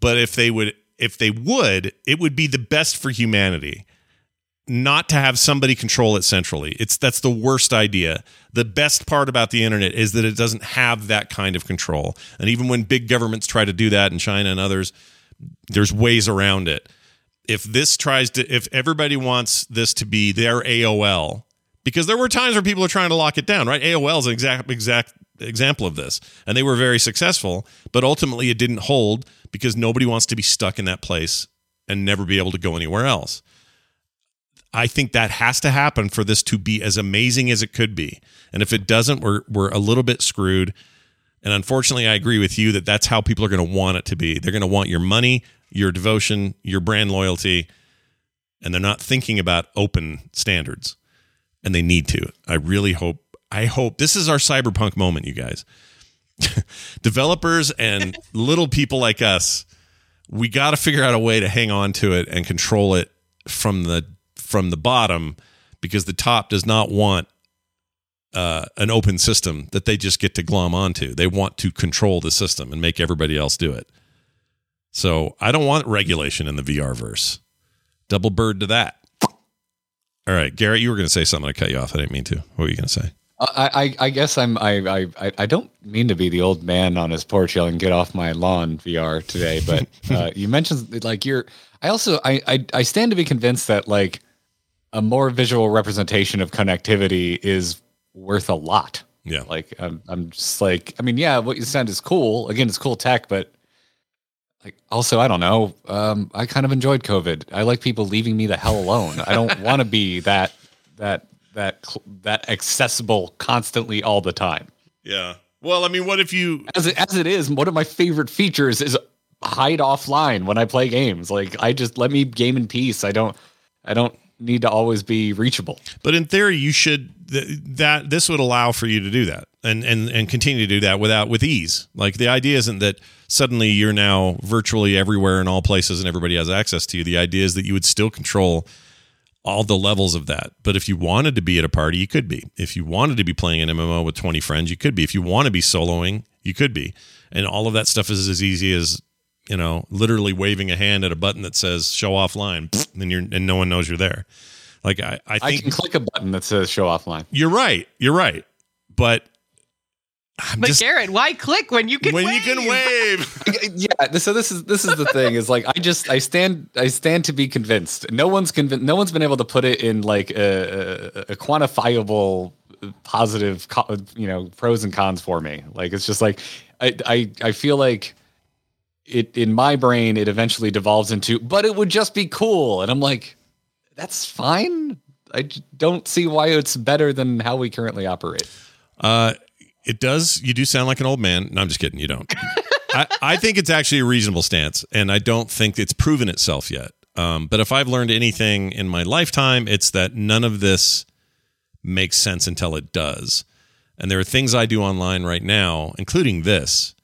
But if they would, if they would, it would be the best for humanity not to have somebody control it centrally. It's that's the worst idea. The best part about the internet is that it doesn't have that kind of control. And even when big governments try to do that in China and others, there's ways around it. If this tries to if everybody wants this to be their AOL, because there were times where people are trying to lock it down, right? AOL is an exact exact example of this. And they were very successful, but ultimately it didn't hold because nobody wants to be stuck in that place and never be able to go anywhere else. I think that has to happen for this to be as amazing as it could be. And if it doesn't, we're we're a little bit screwed. And unfortunately, I agree with you that that's how people are going to want it to be. They're going to want your money, your devotion, your brand loyalty, and they're not thinking about open standards. And they need to. I really hope I hope this is our cyberpunk moment, you guys. Developers and little people like us, we got to figure out a way to hang on to it and control it from the from the bottom because the top does not want uh, an open system that they just get to glom onto. They want to control the system and make everybody else do it. So I don't want regulation in the VR verse. Double bird to that. All right, Garrett, you were going to say something. I cut you off. I didn't mean to. What were you going to say? I, I, I guess I'm I, I I don't mean to be the old man on his porch yelling "Get off my lawn" VR today, but uh, you mentioned like you're. I also I, I I stand to be convinced that like a more visual representation of connectivity is worth a lot. Yeah. Like I'm I'm just like I mean yeah, what you send is cool. Again, it's cool tech, but like also I don't know. Um, I kind of enjoyed COVID. I like people leaving me the hell alone. I don't want to be that that that that accessible constantly all the time. Yeah. Well, I mean, what if you As it, as it is, one of my favorite features is hide offline when I play games. Like I just let me game in peace. I don't I don't need to always be reachable. But in theory, you should th- that this would allow for you to do that and and and continue to do that without with ease. Like the idea isn't that suddenly you're now virtually everywhere in all places and everybody has access to you. The idea is that you would still control all the levels of that. But if you wanted to be at a party, you could be. If you wanted to be playing an MMO with 20 friends, you could be. If you want to be soloing, you could be. And all of that stuff is as easy as you know, literally waving a hand at a button that says "show offline," and you're and no one knows you're there. Like I, I I can click a button that says show offline. you're right. You're right. But I'm But just Garrett, why click when you can when wave? you can wave. yeah so this is this is the thing is like i just i stand i stand to be convinced no one's convinced no one's been able to put it in like a, a, a quantifiable positive you know pros and cons for me like it's just like i i, I feel like it in my brain it eventually devolves into but it would just be cool and i'm like that's fine i don't see why it's better than how we currently operate Uh, it does. You do sound like an old man. No, I'm just kidding. You don't. I, I think it's actually a reasonable stance, and I don't think it's proven itself yet. Um, but if I've learned anything in my lifetime, it's that none of this makes sense until it does. And there are things I do online right now, including this,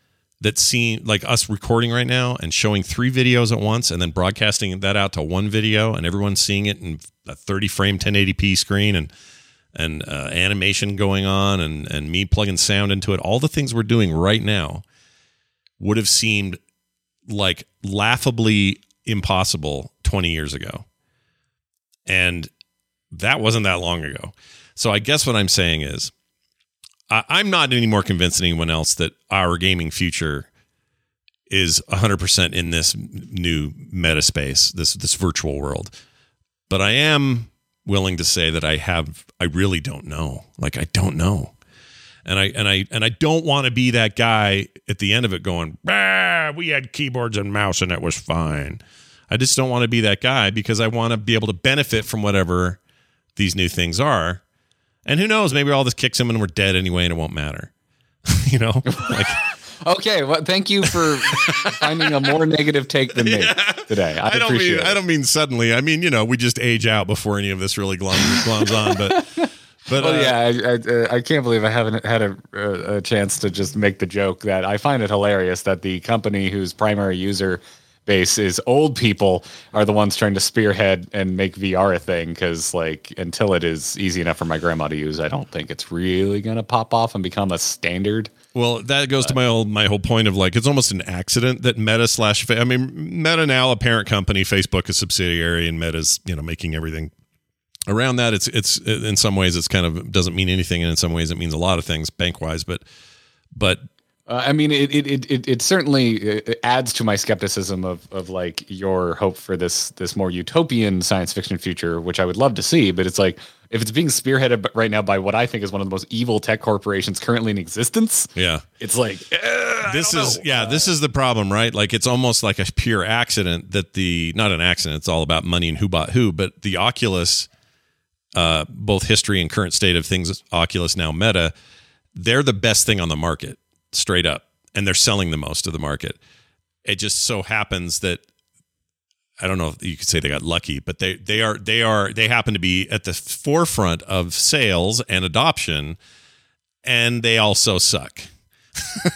that seem like us recording right now and showing three videos at once and then broadcasting that out to one video and everyone seeing it in a 30 frame 1080p screen and and uh, animation going on and and me plugging sound into it all the things we're doing right now would have seemed like laughably impossible 20 years ago. And that wasn't that long ago. So i guess what i'm saying is I, i'm not any more convinced than anyone else that our gaming future is 100% in this new meta space this this virtual world but i am willing to say that I have I really don't know. Like I don't know. And I and I and I don't want to be that guy at the end of it going, we had keyboards and mouse and it was fine. I just don't want to be that guy because I want to be able to benefit from whatever these new things are. And who knows, maybe all this kicks them and we're dead anyway and it won't matter. you know? Like Okay, well, thank you for finding a more negative take than me today. I, I don't appreciate mean it. I don't mean suddenly. I mean, you know, we just age out before any of this really glums, glums on, but but Well, uh, yeah, I, I, uh, I can't believe I haven't had a, a chance to just make the joke that I find it hilarious that the company whose primary user base is old people are the ones trying to spearhead and make VR a thing. Because like until it is easy enough for my grandma to use, I don't think it's really gonna pop off and become a standard. Well, that goes to my whole my whole point of like it's almost an accident that Meta slash I mean Meta now a parent company, Facebook a subsidiary, and Meta's you know making everything around that. It's it's in some ways it's kind of doesn't mean anything, and in some ways it means a lot of things bank wise. But but Uh, I mean, it it, it it certainly uh, adds to my skepticism of of like your hope for this this more utopian science fiction future, which I would love to see. But it's like if it's being spearheaded right now by what I think is one of the most evil tech corporations currently in existence, yeah, it's like eh, this is yeah this is the problem right? Like it's almost like a pure accident that the not an accident it's all about money and who bought who but the oculus uh both history and current state of things oculus now meta they're the best thing on the market straight up and they're selling the most of the market it just so happens that I don't know if you could say they got lucky, but they they are they are they happen to be at the forefront of sales and adoption, and they also suck.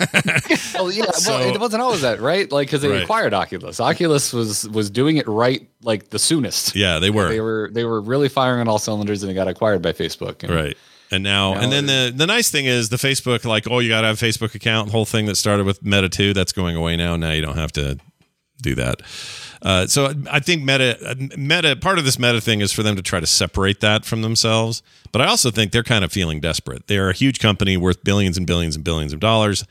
oh yeah, So- well, it wasn't always that right, like because they Right. acquired Oculus. Oculus was was doing it right like the soonest. Yeah, they were. They were they were really firing on all cylinders, and it got acquired by Facebook. And Right. And now, Now and then the the nice thing is the Facebook, like, oh, you got to have a Facebook account. Whole thing that started with Meta 2, that's going away now. Now you don't have to do that. Uh, so I think Meta, Meta, part of this Meta thing is for them to try to separate that from themselves. But I also think they're kind of feeling desperate. They're a huge company worth billions and billions and billions of dollars.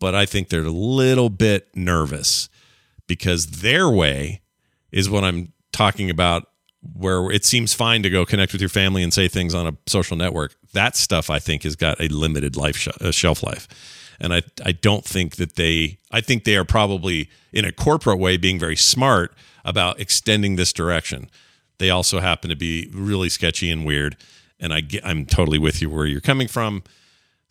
But I think they're a little bit nervous because their way is what I'm talking about, where it seems fine to go connect with your family and say things on a social network. That stuff I think has got a limited life sh- uh, shelf life, and I I don't think that they. I think they are probably in a corporate way being very smart about extending this direction. They also happen to be really sketchy and weird, and I get, I'm totally with you where you're coming from.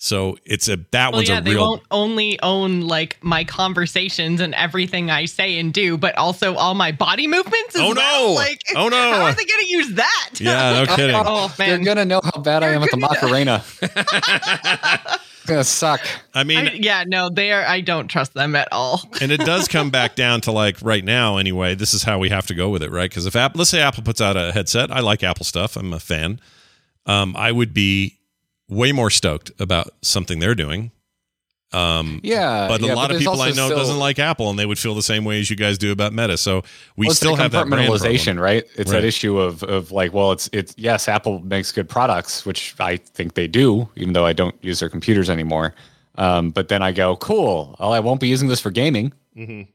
So it's a that Well, one's yeah, a they real won't only own like my conversations and everything I say and do, but also all my body movements. As Oh, no! well. Like, Oh, no! How are they going to use that? Yeah, no kidding. oh They're gonna know how bad I am at the Macarena. it's gonna suck. I mean, I- yeah, no, they are. I don't trust them at all. and it does come back down to like right now anyway this is how we have to go with it right because if apple let's say apple puts out a headset i like apple stuff i'm a fan um, i would be way more stoked about something they're doing um, Yeah, but a yeah, lot of people i know still- doesn't like apple and they would feel the same way as you guys do about meta so we Well, still have that compartmentalization, right? It's Right. that issue of of like, well, it's it's yes, Apple makes good products, which I think they do, even though I don't use their computers anymore. Um, but then I go, cool. Well, I won't be using this for gaming Mm-hmm.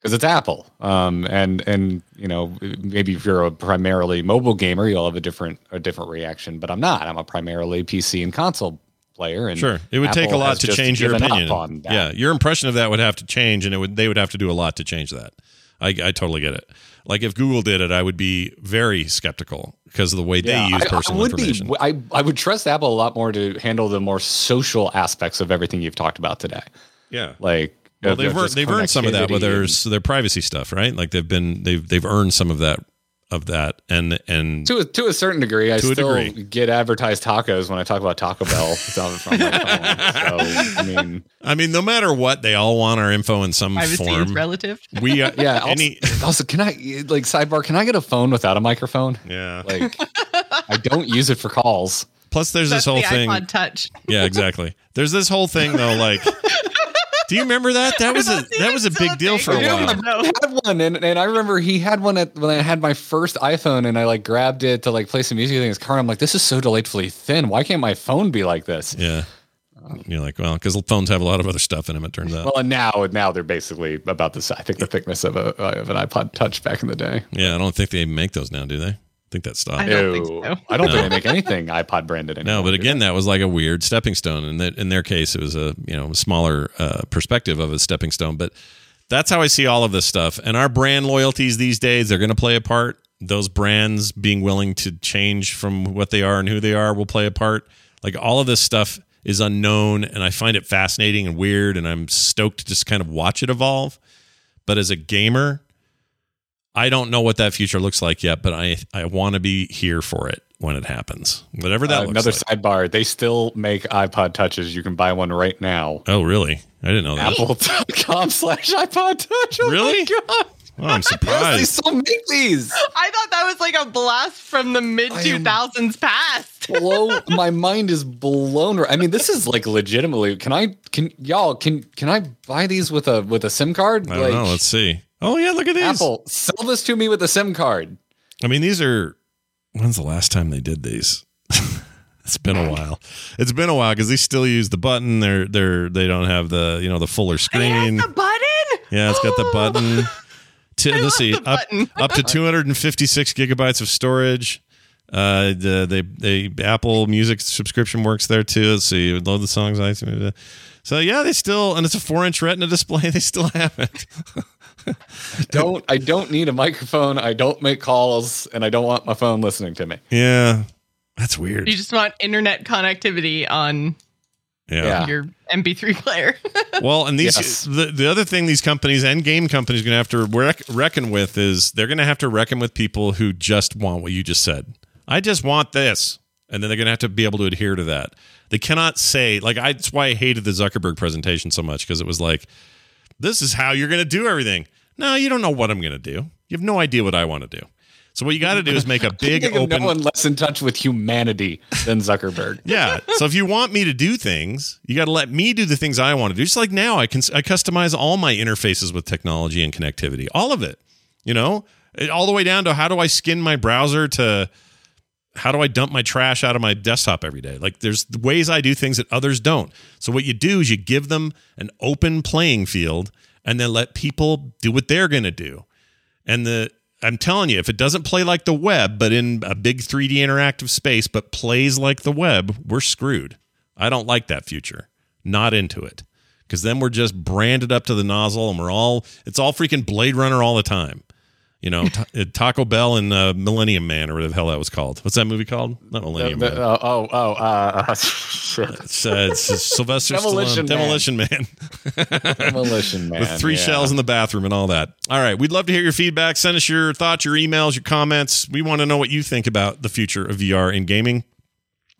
Because it's Apple. Um, and and you know, maybe if you're a primarily mobile gamer, you'll have a different a different reaction. But I'm not. I'm a primarily PC and console player. And Sure, it would take a lot to change your opinion. on that. Yeah, your impression of that would have to change, and it would they would have to do a lot to change that. I, I totally get it. Like if Google did it, I would be very skeptical because of the way they Yeah, use I- personal I, would information. Be, I, I would trust Apple a lot more to handle the more social aspects of everything you've talked about today. yeah. Like, Well, they've earned, they've earned some of that with connectivity their and- their privacy stuff, right? Like they've been they've they've earned some of that of that, and and To a, to a certain degree, I To a still degree. get advertised tacos when I talk about Taco Bell. from from my phone. So I mean, I mean, no matter what, they all want our info in some Privacy form. is relative. we uh, yeah. Also, any also, can I like sidebar? Can I get a phone without a microphone? yeah. Like, I don't use it for calls. Plus, there's That's this whole the thing. iPod Touch. Yeah, exactly. There's this whole thing though, like. Do you remember that? That was a that was a big deal for a thing. while. No. I had one, and, and I remember he had one at when I had my first iPhone, and I like grabbed it to like play some music in his car. I'm like, this is so delightfully thin. Why can't my phone be like this? Yeah. Um, You're like, well, because phones have a lot of other stuff in them. It turns out. Well, and now now they're basically about the size. I think the thickness of a of an iPod Touch back in the day. Yeah, I don't think they make those now, do they? I think that stopped. I don't think so. I don't No. think they make anything iPod branded anymore. No, but again, that was like a weird stepping stone, and that in their case, it was a you know smaller uh, perspective of a stepping stone. But that's how I see all of this stuff, and our brand loyalties these days they're going to play a part. Those brands being willing to change from what they are and who they are will play a part. Like all of this stuff is unknown, and I find it fascinating and weird, and I'm stoked to just kind of watch it evolve. But as a gamer, I don't know what that future looks like yet, but I I want to be here for it when it happens, whatever that Uh, looks another like. sidebar. They still make iPod Touches. You can buy one right now. Oh, really? I didn't know that. Apple.com slash iPod Touch. Oh Really? My God. Oh, I'm Yes, they surprised. still make these. I thought that was like a blast from the mid 2000s past. Blow my mind is blown. I mean, this is like legitimately. Can I? Can y'all? Can can I buy these with a with a SIM card? I don't know. Let's see. Oh, yeah, look at these. Apple sell this to me with a SIM card. I mean, these are. When's the last time they did these? it's been a while. It's been a while because they still use the button. They're they're they don't have the you know the fuller It screen. has the button. Yeah, it's got the button. To, let's see, the up, up to 256 gigabytes of storage. Uh, the, they they Apple Music subscription works there too. Let's see, load the songs. I so yeah, they still and it's a four inch Retina display. They still have it. Don't I don't need a microphone. I don't make calls, and I don't want my phone listening to me. Yeah, that's weird. You just want internet connectivity on Yeah. Yeah. your MP3 player. Well, and these Yes. the, the other thing these companies and game companies are going to have to rec- reckon with is they're going to have to reckon with people who just want what you just said. I just want this, and then they're going to have to be able to adhere to that. They cannot say like I. That's why I hated the Zuckerberg presentation so much because it was like, this is how you're going to do everything. No, you don't know what I'm going to do. You have no idea what I want to do. So what you got to do is make a big open. no one less in touch with humanity than Zuckerberg. Yeah. So if you want me to do things, you got to let me do the things I want to do. Just like now, I can I customize all my interfaces with technology and connectivity, all of it. You know, all the way down to how do I skin my browser to how do I dump my trash out of my desktop every day? Like there's ways I do things that others don't. So what you do is you give them an open playing field and then let people do what they're going to do. And the I'm telling you, if it doesn't play like the web, but in a big 3D interactive space, but plays like the web, we're screwed. I don't like that future. Not into it. Because then we're just branded up to the nozzle and we're all, it's all freaking Blade Runner all the time. You know, ta- Taco Bell and uh, Millennium Man, or whatever the hell that was called. What's that movie called? Not Millennium The- Man. oh, oh, oh, uh, shit. It's, uh, it's Sylvester Demolition Stallone. Demolition Man. Demolition Man. with three yeah. shells in the bathroom and all that. All right, we'd love to hear your feedback. Send us your thoughts, your emails, your comments. We want to know what you think about the future of VR in gaming.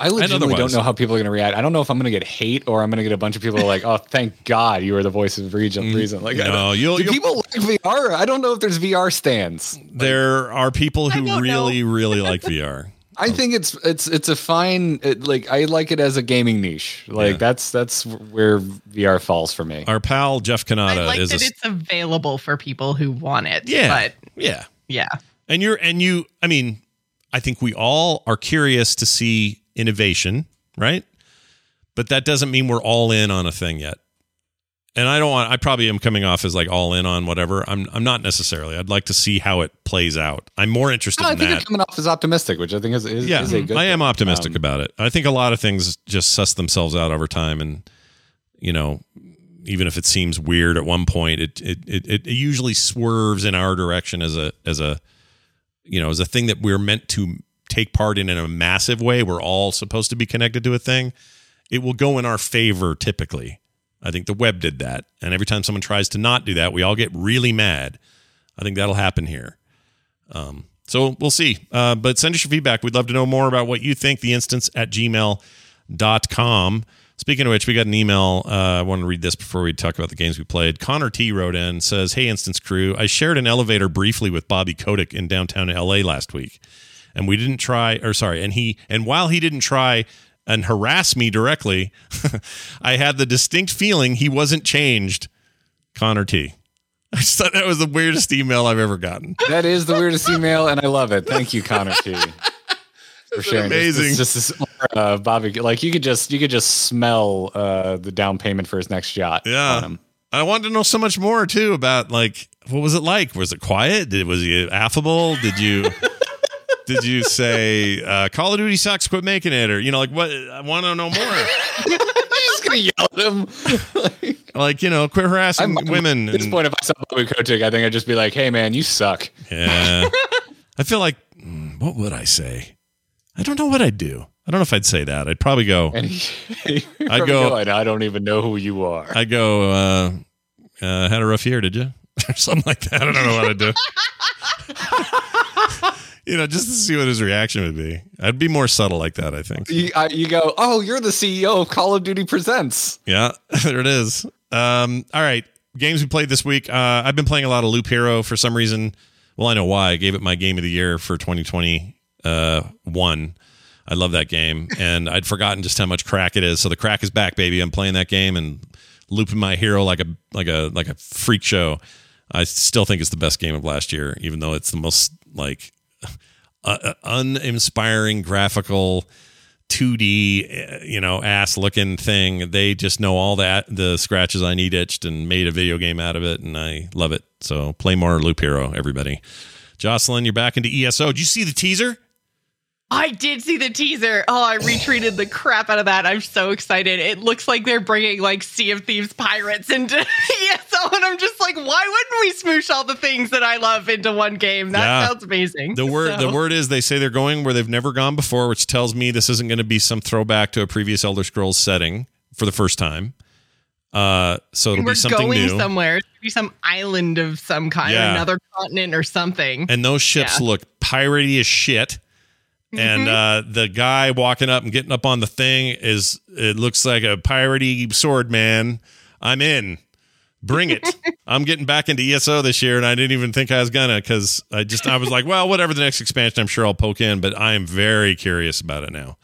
I legitimately don't know how people are going to react. I don't know if I'm going to get hate or I'm going to get a bunch of people like, "Oh, thank God you are the voice of reason." reason. Like, I Mm, No, don't- you'll- do you'll- people like VR? I don't know if there's VR stands. There are people who don't really, really like VR. I think it's it's it's a fine. It, like I like it as a gaming niche. Like Yeah. that's that's where VR falls for me. Our pal Jeff I Canada like is that a it's available for people who want it. yeah, But yeah. yeah. And you're and you. I mean, I think we all are curious to see innovation, right? But that doesn't mean we're all in on a thing yet. And I don't want. I probably am coming off as like all in on whatever. I'm. I'm not necessarily. I'd like to see how it plays out. I'm more interested No, I in think that. you're coming off as optimistic, which I think is is, yeah, is a good. I am optimistic Um, about it. I think a lot of things just suss themselves out over time, and you know, even if it seems weird at one point, it it it, it usually swerves in our direction as a as a you know as a thing that we're meant to take part in in a massive way. We're all supposed to be connected to a thing. It will go in our favor typically. I think the web did that, and every time someone tries to not do that, we all get really mad. I think that'll happen here. Um, So we'll see. Uh, but send us your feedback. We'd love to know more about what you think. The instance at gmail.com. Speaking of which, we got an email. Uh, I want to read this before we talk about the games we played. Connor T wrote in says, "Hey, Instance crew, I shared an elevator briefly with Bobby Kotick in downtown LA last week, and we didn't try, or sorry, and he, and while he didn't try and harass me directly, I had the distinct feeling he wasn't changed." Connor T. I just thought that was the weirdest email I've ever gotten. That is the weirdest email, and I love it. Thank you, Connor T. For sharing amazing. This, this, this uh, Bobby, like you could just you could just smell uh, the down payment for his next yacht. on Yeah. I wanted to know so much more too about like what was it like? Was it quiet? Did was he affable? Did you did you say uh, Call of Duty sucks? Quit making it, or you know, like what? I want to know more. I'm just gonna yell at him. like you know, quit harassing I'm- women. At this and- point, if I saw Bobby Kotick, I think I'd just be like, "Hey, man, you suck." yeah, I feel like mm, what would I say? I don't know what I'd do. I don't know if I'd say that. I'd probably go. I'd go- "And I don't even know who you are. I go. Uh, uh, had a rough year, did you? or something like that. I don't know what I'd do. you know, just to see what his reaction would be. I'd be more subtle like that. I think. You, I, you go, "Oh, you're the CEO of Call of Duty Presents." Yeah, there it is. Um, all right, games we played this week. Uh, I've been playing a lot of Loop Hero for some reason. Well, I know why. I gave it my game of the year for 2021. Uh, one. I love that game, and I'd forgotten just how much crack it is. So the crack is back, baby. I'm playing that game and looping my hero like a like a like a freak show. I still think it's the best game of last year, even though it's the most like uh, uh, uninspiring graphical 2D, uh, you know, ass looking thing. They just know all that the scratches I need itched and made a video game out of it, and I love it. So play more Loop Hero, everybody. Jocelyn, you're back into ESO. Did you see the teaser? I did see the teaser. Oh, I retweeted the crap out of that. I'm so excited. It looks like they're bringing like Sea of Thieves pirates into ESO, and I'm just like, why wouldn't we smoosh all the things that I love into one game? That Yeah. sounds amazing. The word So- the word is they say they're going where they've never gone before, which tells me this isn't going to be some throwback to a previous Elder Scrolls setting for the first time. Uh, so it'll we're be something going new. somewhere. It's be some island of some kind, Yeah. another continent or something. and those ships Yeah. look piratey as shit. And uh, the guy walking up and getting up on the thing is it looks like a piratey sword man. I'm in. Bring it. I'm getting back into ESO this year, and I didn't even think I was gonna because I just I was like, well, whatever the next expansion, I'm sure I'll poke in, but I am very curious about it now.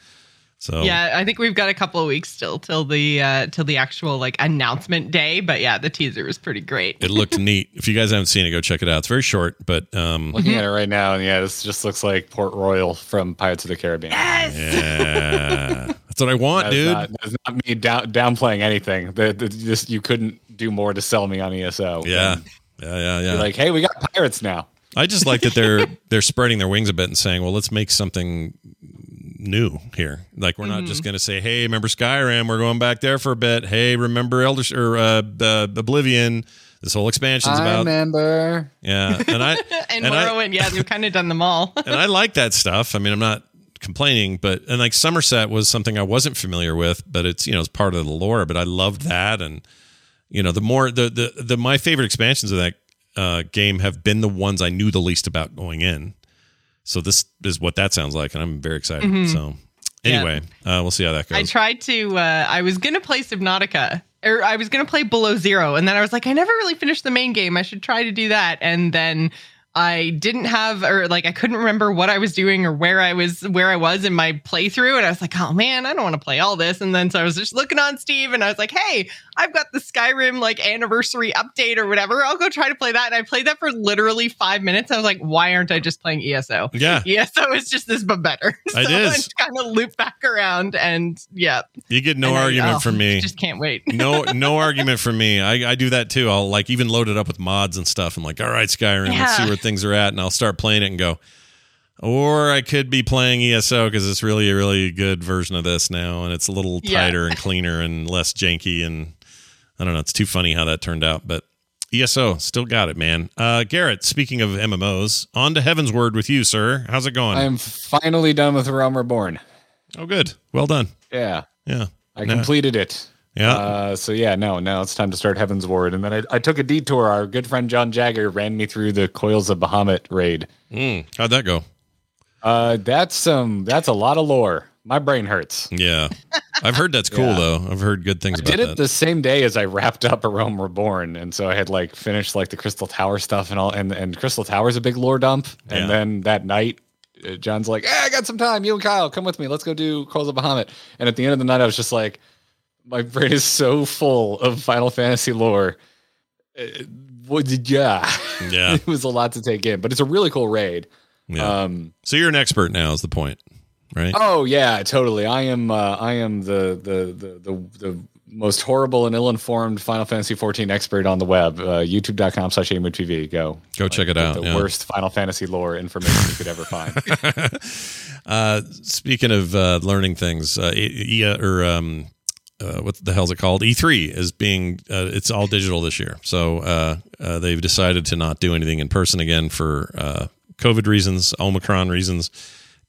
So Yeah, I think we've got a couple of weeks still till the uh till the actual like announcement day. But yeah, the teaser was pretty great. it looked neat. If you guys haven't seen it, go check it out. It's very short, but um, Looking at it right now, and yeah, this just looks like Port Royal from Pirates of the Caribbean. yeah, that's what I want, That's dude. not, that's not me down, downplaying anything. The, the, just you couldn't do more to sell me on ESO. yeah, than yeah, yeah, yeah. be like, hey, we got pirates now. I just like that they're they're spreading their wings a bit and saying, "Well, let's make something new here." Like we're not just going to say, "Hey, remember Skyrim? We're going back there for a bit." Hey, remember Elder or uh, uh, Oblivion? This whole expansion's I about remember. yeah, and I And, and I Morrowind, yeah, they've kind of done them all. and I like that stuff. I mean, I'm not complaining, but and like Somerset was something I wasn't familiar with, but it's you know it's part of the lore. But I loved that, and you know the more the the, the my favorite expansions of that uh, game have been the ones I knew the least about going in. So this is what that sounds like, and I'm very excited. So anyway, uh, we'll see how that goes. I tried to. Uh, I was gonna play Subnautica, or I was gonna play Below Zero, and then I was like, I never really finished the main game. I should try to do that, and then. I didn't have, or like, I couldn't remember what I was doing or where I was, where I was in my playthrough, and I was like, "Oh man, I don't want to play all this." And then so I was just looking on Steam and I was like, "Hey, I've got the Skyrim like anniversary update or whatever. I'll go try to play that." And I played that for literally five minutes. I was like, "Why aren't I just playing ESO?" yeah, ESO is just this, but better. So It is. I kind of loop back around, and yeah, you get no and argument oh, from me. Just can't wait. no no argument from me. I, I do that too. I'll like even load it up with mods and stuff. I'm like, all right, Skyrim, let's see where things are at, and I'll start playing it and go. Or I could be playing ESO because it's really a really good version of this now, and it's a little Yeah. tighter and cleaner and less janky. And I don't know, it's too funny how that turned out, but ESO still got it, man. Uh, Garrett, speaking of MMOs, on to Heavensward with you, sir. How's it going? I am finally done with Realm Reborn. oh, good. Well done. Yeah, Yeah. I completed it. Yeah. Uh, so yeah, no, now it's time to start Heavensward, and then I, I took a detour. Our good friend John Jagger ran me through the Coils of Bahamut raid. Mm, how'd that go? Uh, that's um, that's a lot of lore. My brain hurts. Yeah. I've heard that's cool Yeah. though. I've heard good things I about did it that. the same day as I wrapped up A Realm Reborn, and so I had like finished like the Crystal Tower stuff and all, and and Crystal Tower's a big lore dump. And Yeah. then that night, uh, John's like, "Hey, I got some time. You and Kyle, come with me. Let's go do Coils of Bahamut." And at the end of the night, I was just like, my brain is so full of Final Fantasy lore. Uh, what did yeah? Yeah. it was a lot to take in, but it's a really cool raid. yeah. Um, so you're an expert now is the point, right? Oh yeah, totally. I am. Uh, I am the, the the the the most horrible and ill-informed Final Fantasy 14 expert on the web. Uh, YouTube.com slash TV. Go Go check it out. The yeah. worst Final Fantasy lore information you could ever find. Uh, speaking of uh, learning things, uh, E- E- or um, uh, what the hell's it called? E3 is being uh, it's all digital this year. So uh, uh, they've decided to not do anything in person again for uh, COVID reasons, Omicron reasons,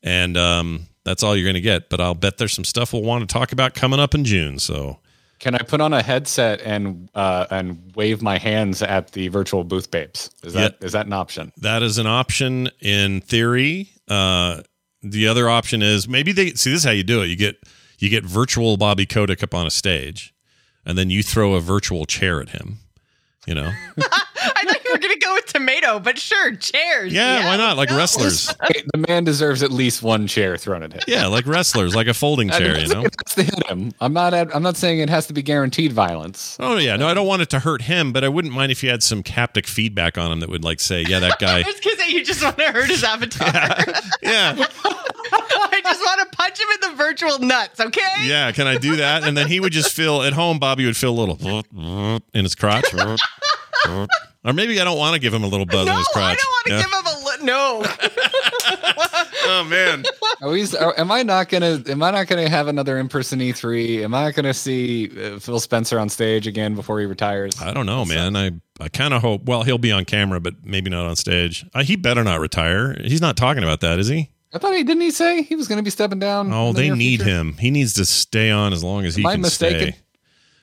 and um, that's all you're going to get. But I'll bet there's some stuff we'll want to talk about coming up in June. So Can I put on a headset and uh, and wave my hands at the virtual booth babes? Is that is that an option? that is an option in theory. Uh, the other option is maybe they see this is how you do it. You get you get virtual Bobby Kotick up on a stage, and then you throw a virtual chair at him. You know, I thought you were gonna go with tomato, but sure, chairs. yeah, why not? Like no. wrestlers, Hey, the man deserves at least one chair thrown at him. yeah, like wrestlers, like a folding chair. You know. it has to hit him. I'm not. At, I'm not saying it has to be guaranteed violence. Oh yeah, no, I don't want it to hurt him, but I wouldn't mind if you had some haptic feedback on him that would like say, yeah, that guy, I was gonna say you just want to hurt his avatar. yeah, I just want to punch him in the virtual nuts. Okay. yeah, can I do that? And then he would just feel at home. Bobby would feel a little in his crotch, or maybe I don't want to give him a little buzz No, in his crotch. I don't want to Yeah. give him a li- no. Oh man, Are we, are, am I not gonna? Am I not gonna have another in-person E3? Am I not gonna see uh, Phil Spencer on stage again before he retires? I don't know, man. I I kind of hope. Well, he'll be on camera, but maybe not on stage. Uh, he better not retire. He's not talking about that, is he? I thought he didn't. He say he was gonna be stepping down. Oh, the they need future? him. He needs to stay on as long as he I can mistaken? stay.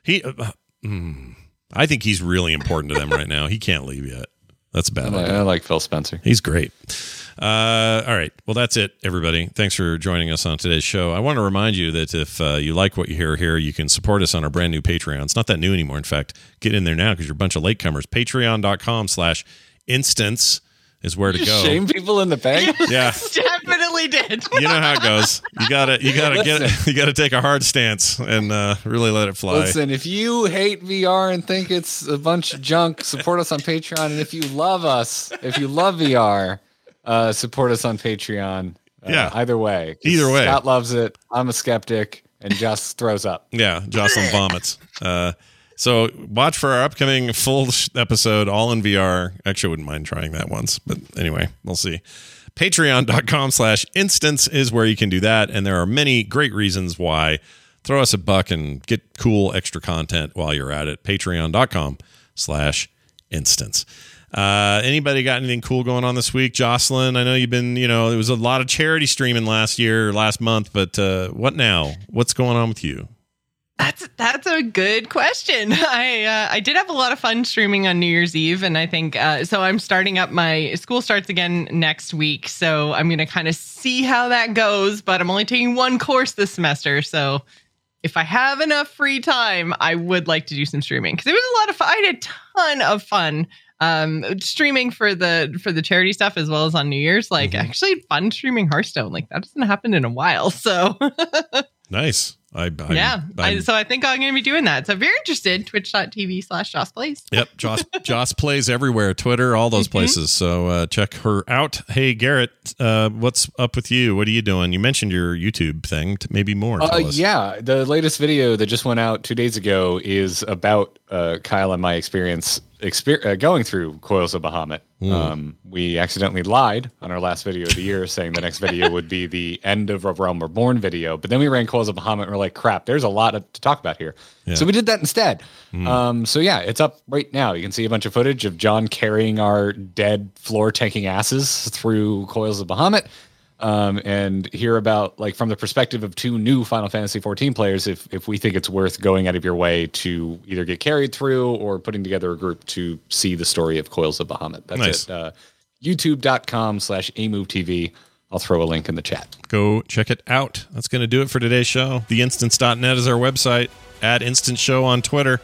He, uh, uh, mm, I think he's really important to them right now. He can't leave yet. That's a I bad. like, idea. I like Phil Spencer. He's great. Uh, all right. Well, that's it, everybody. Thanks for joining us on today's show. I want to remind you that if uh, you like what you hear here, you can support us on our brand new Patreon. It's not that new anymore. In fact, get in there now because you're a bunch of latecomers. Patreon.com slash instance is where to go. Shame people in the bank. Yeah. Definitely did. You know how it goes. You gotta, you gotta get, Listen. you gotta take a hard stance and uh, really let it fly. Listen, if you hate VR and think it's a bunch of junk, support us on Patreon. And if you love us, if you love VR, uh, support us on Patreon. Uh, Yeah. Either way, Either way. Scott loves it. I'm a skeptic, and Just throws up. Yeah, Jocelyn vomits. So watch for our upcoming full episode, all in VR. Actually, I wouldn't mind trying that once, but anyway, we'll see. Patreon.com slash instance is where you can do that. And there are many great reasons why. Throw us a buck and get cool extra content while you're at it. Patreon.com slash instance. Uh, anybody got anything cool going on this week? Jocelyn, I know you've been, you know, there was a lot of charity streaming last year, last month, but uh, what now? What's going on with you? That's that's a good question. I uh, I did have a lot of fun streaming on New Year's Eve, and I think uh, so. I'm starting up my school starts again next week, so I'm gonna kind of see how that goes. But I'm only taking one course this semester, so if I have enough free time, I would like to do some streaming because it was a lot of fun. I had a ton of fun um streaming for the for the charity stuff as well as on New Year's. Like Mhm. actually fun streaming Hearthstone. Like that doesn't happen in a while, so. Nice. I, I yeah. I, I'm- so I think I'm going to be doing that. So if you're interested, twitch.tv slash Joss Plays. Yep, Joss Joss plays everywhere, Twitter, all those Mhm. places. So uh, check her out. Hey Garrett, uh, what's up with you? What are you doing? You mentioned your YouTube thing. Maybe more. Uh, yeah, the latest video that just went out two days ago is about uh, Kyle and my experience exper- uh, going through Coils of Bahamut. Um, we accidentally lied on our last video of the year, saying the next video would be the end of a Realm Reborn video. But then we ran Coils of Bahamut and we're like, crap, there's a lot to talk about here. Yeah. So we did that instead. Um, so yeah, it's up right now. You can see a bunch of footage of John carrying our dead floor tanking asses through Coils of Bahamut. um, and hear about like from the perspective of two new Final Fantasy 14 players, if if we think it's worth going out of your way to either get carried through or putting together a group to see the story of Coils of Bahamut. That's Nice. it. Uh, YouTube.com slash AMoveTV. I'll throw a link in the chat. Go check it out. That's going to do it for today's show. Theinstance.net is our website. Add Instant Show on Twitter.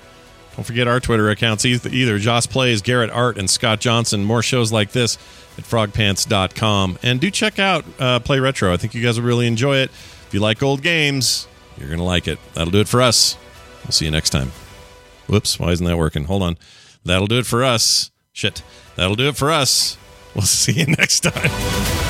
Don't forget our Twitter accounts either. either. Joss Plays, Garrett Art, and Scott Johnson. More shows like this at frogpants.com. And do check out uh, Play Retro. I think you guys will really enjoy it. If you like old games, you're going to like it. That'll do it for us. We'll see you next time. Whoops, why isn't that working? Hold on. That'll do it for us. Shit. That'll do it for us. We'll see you next time.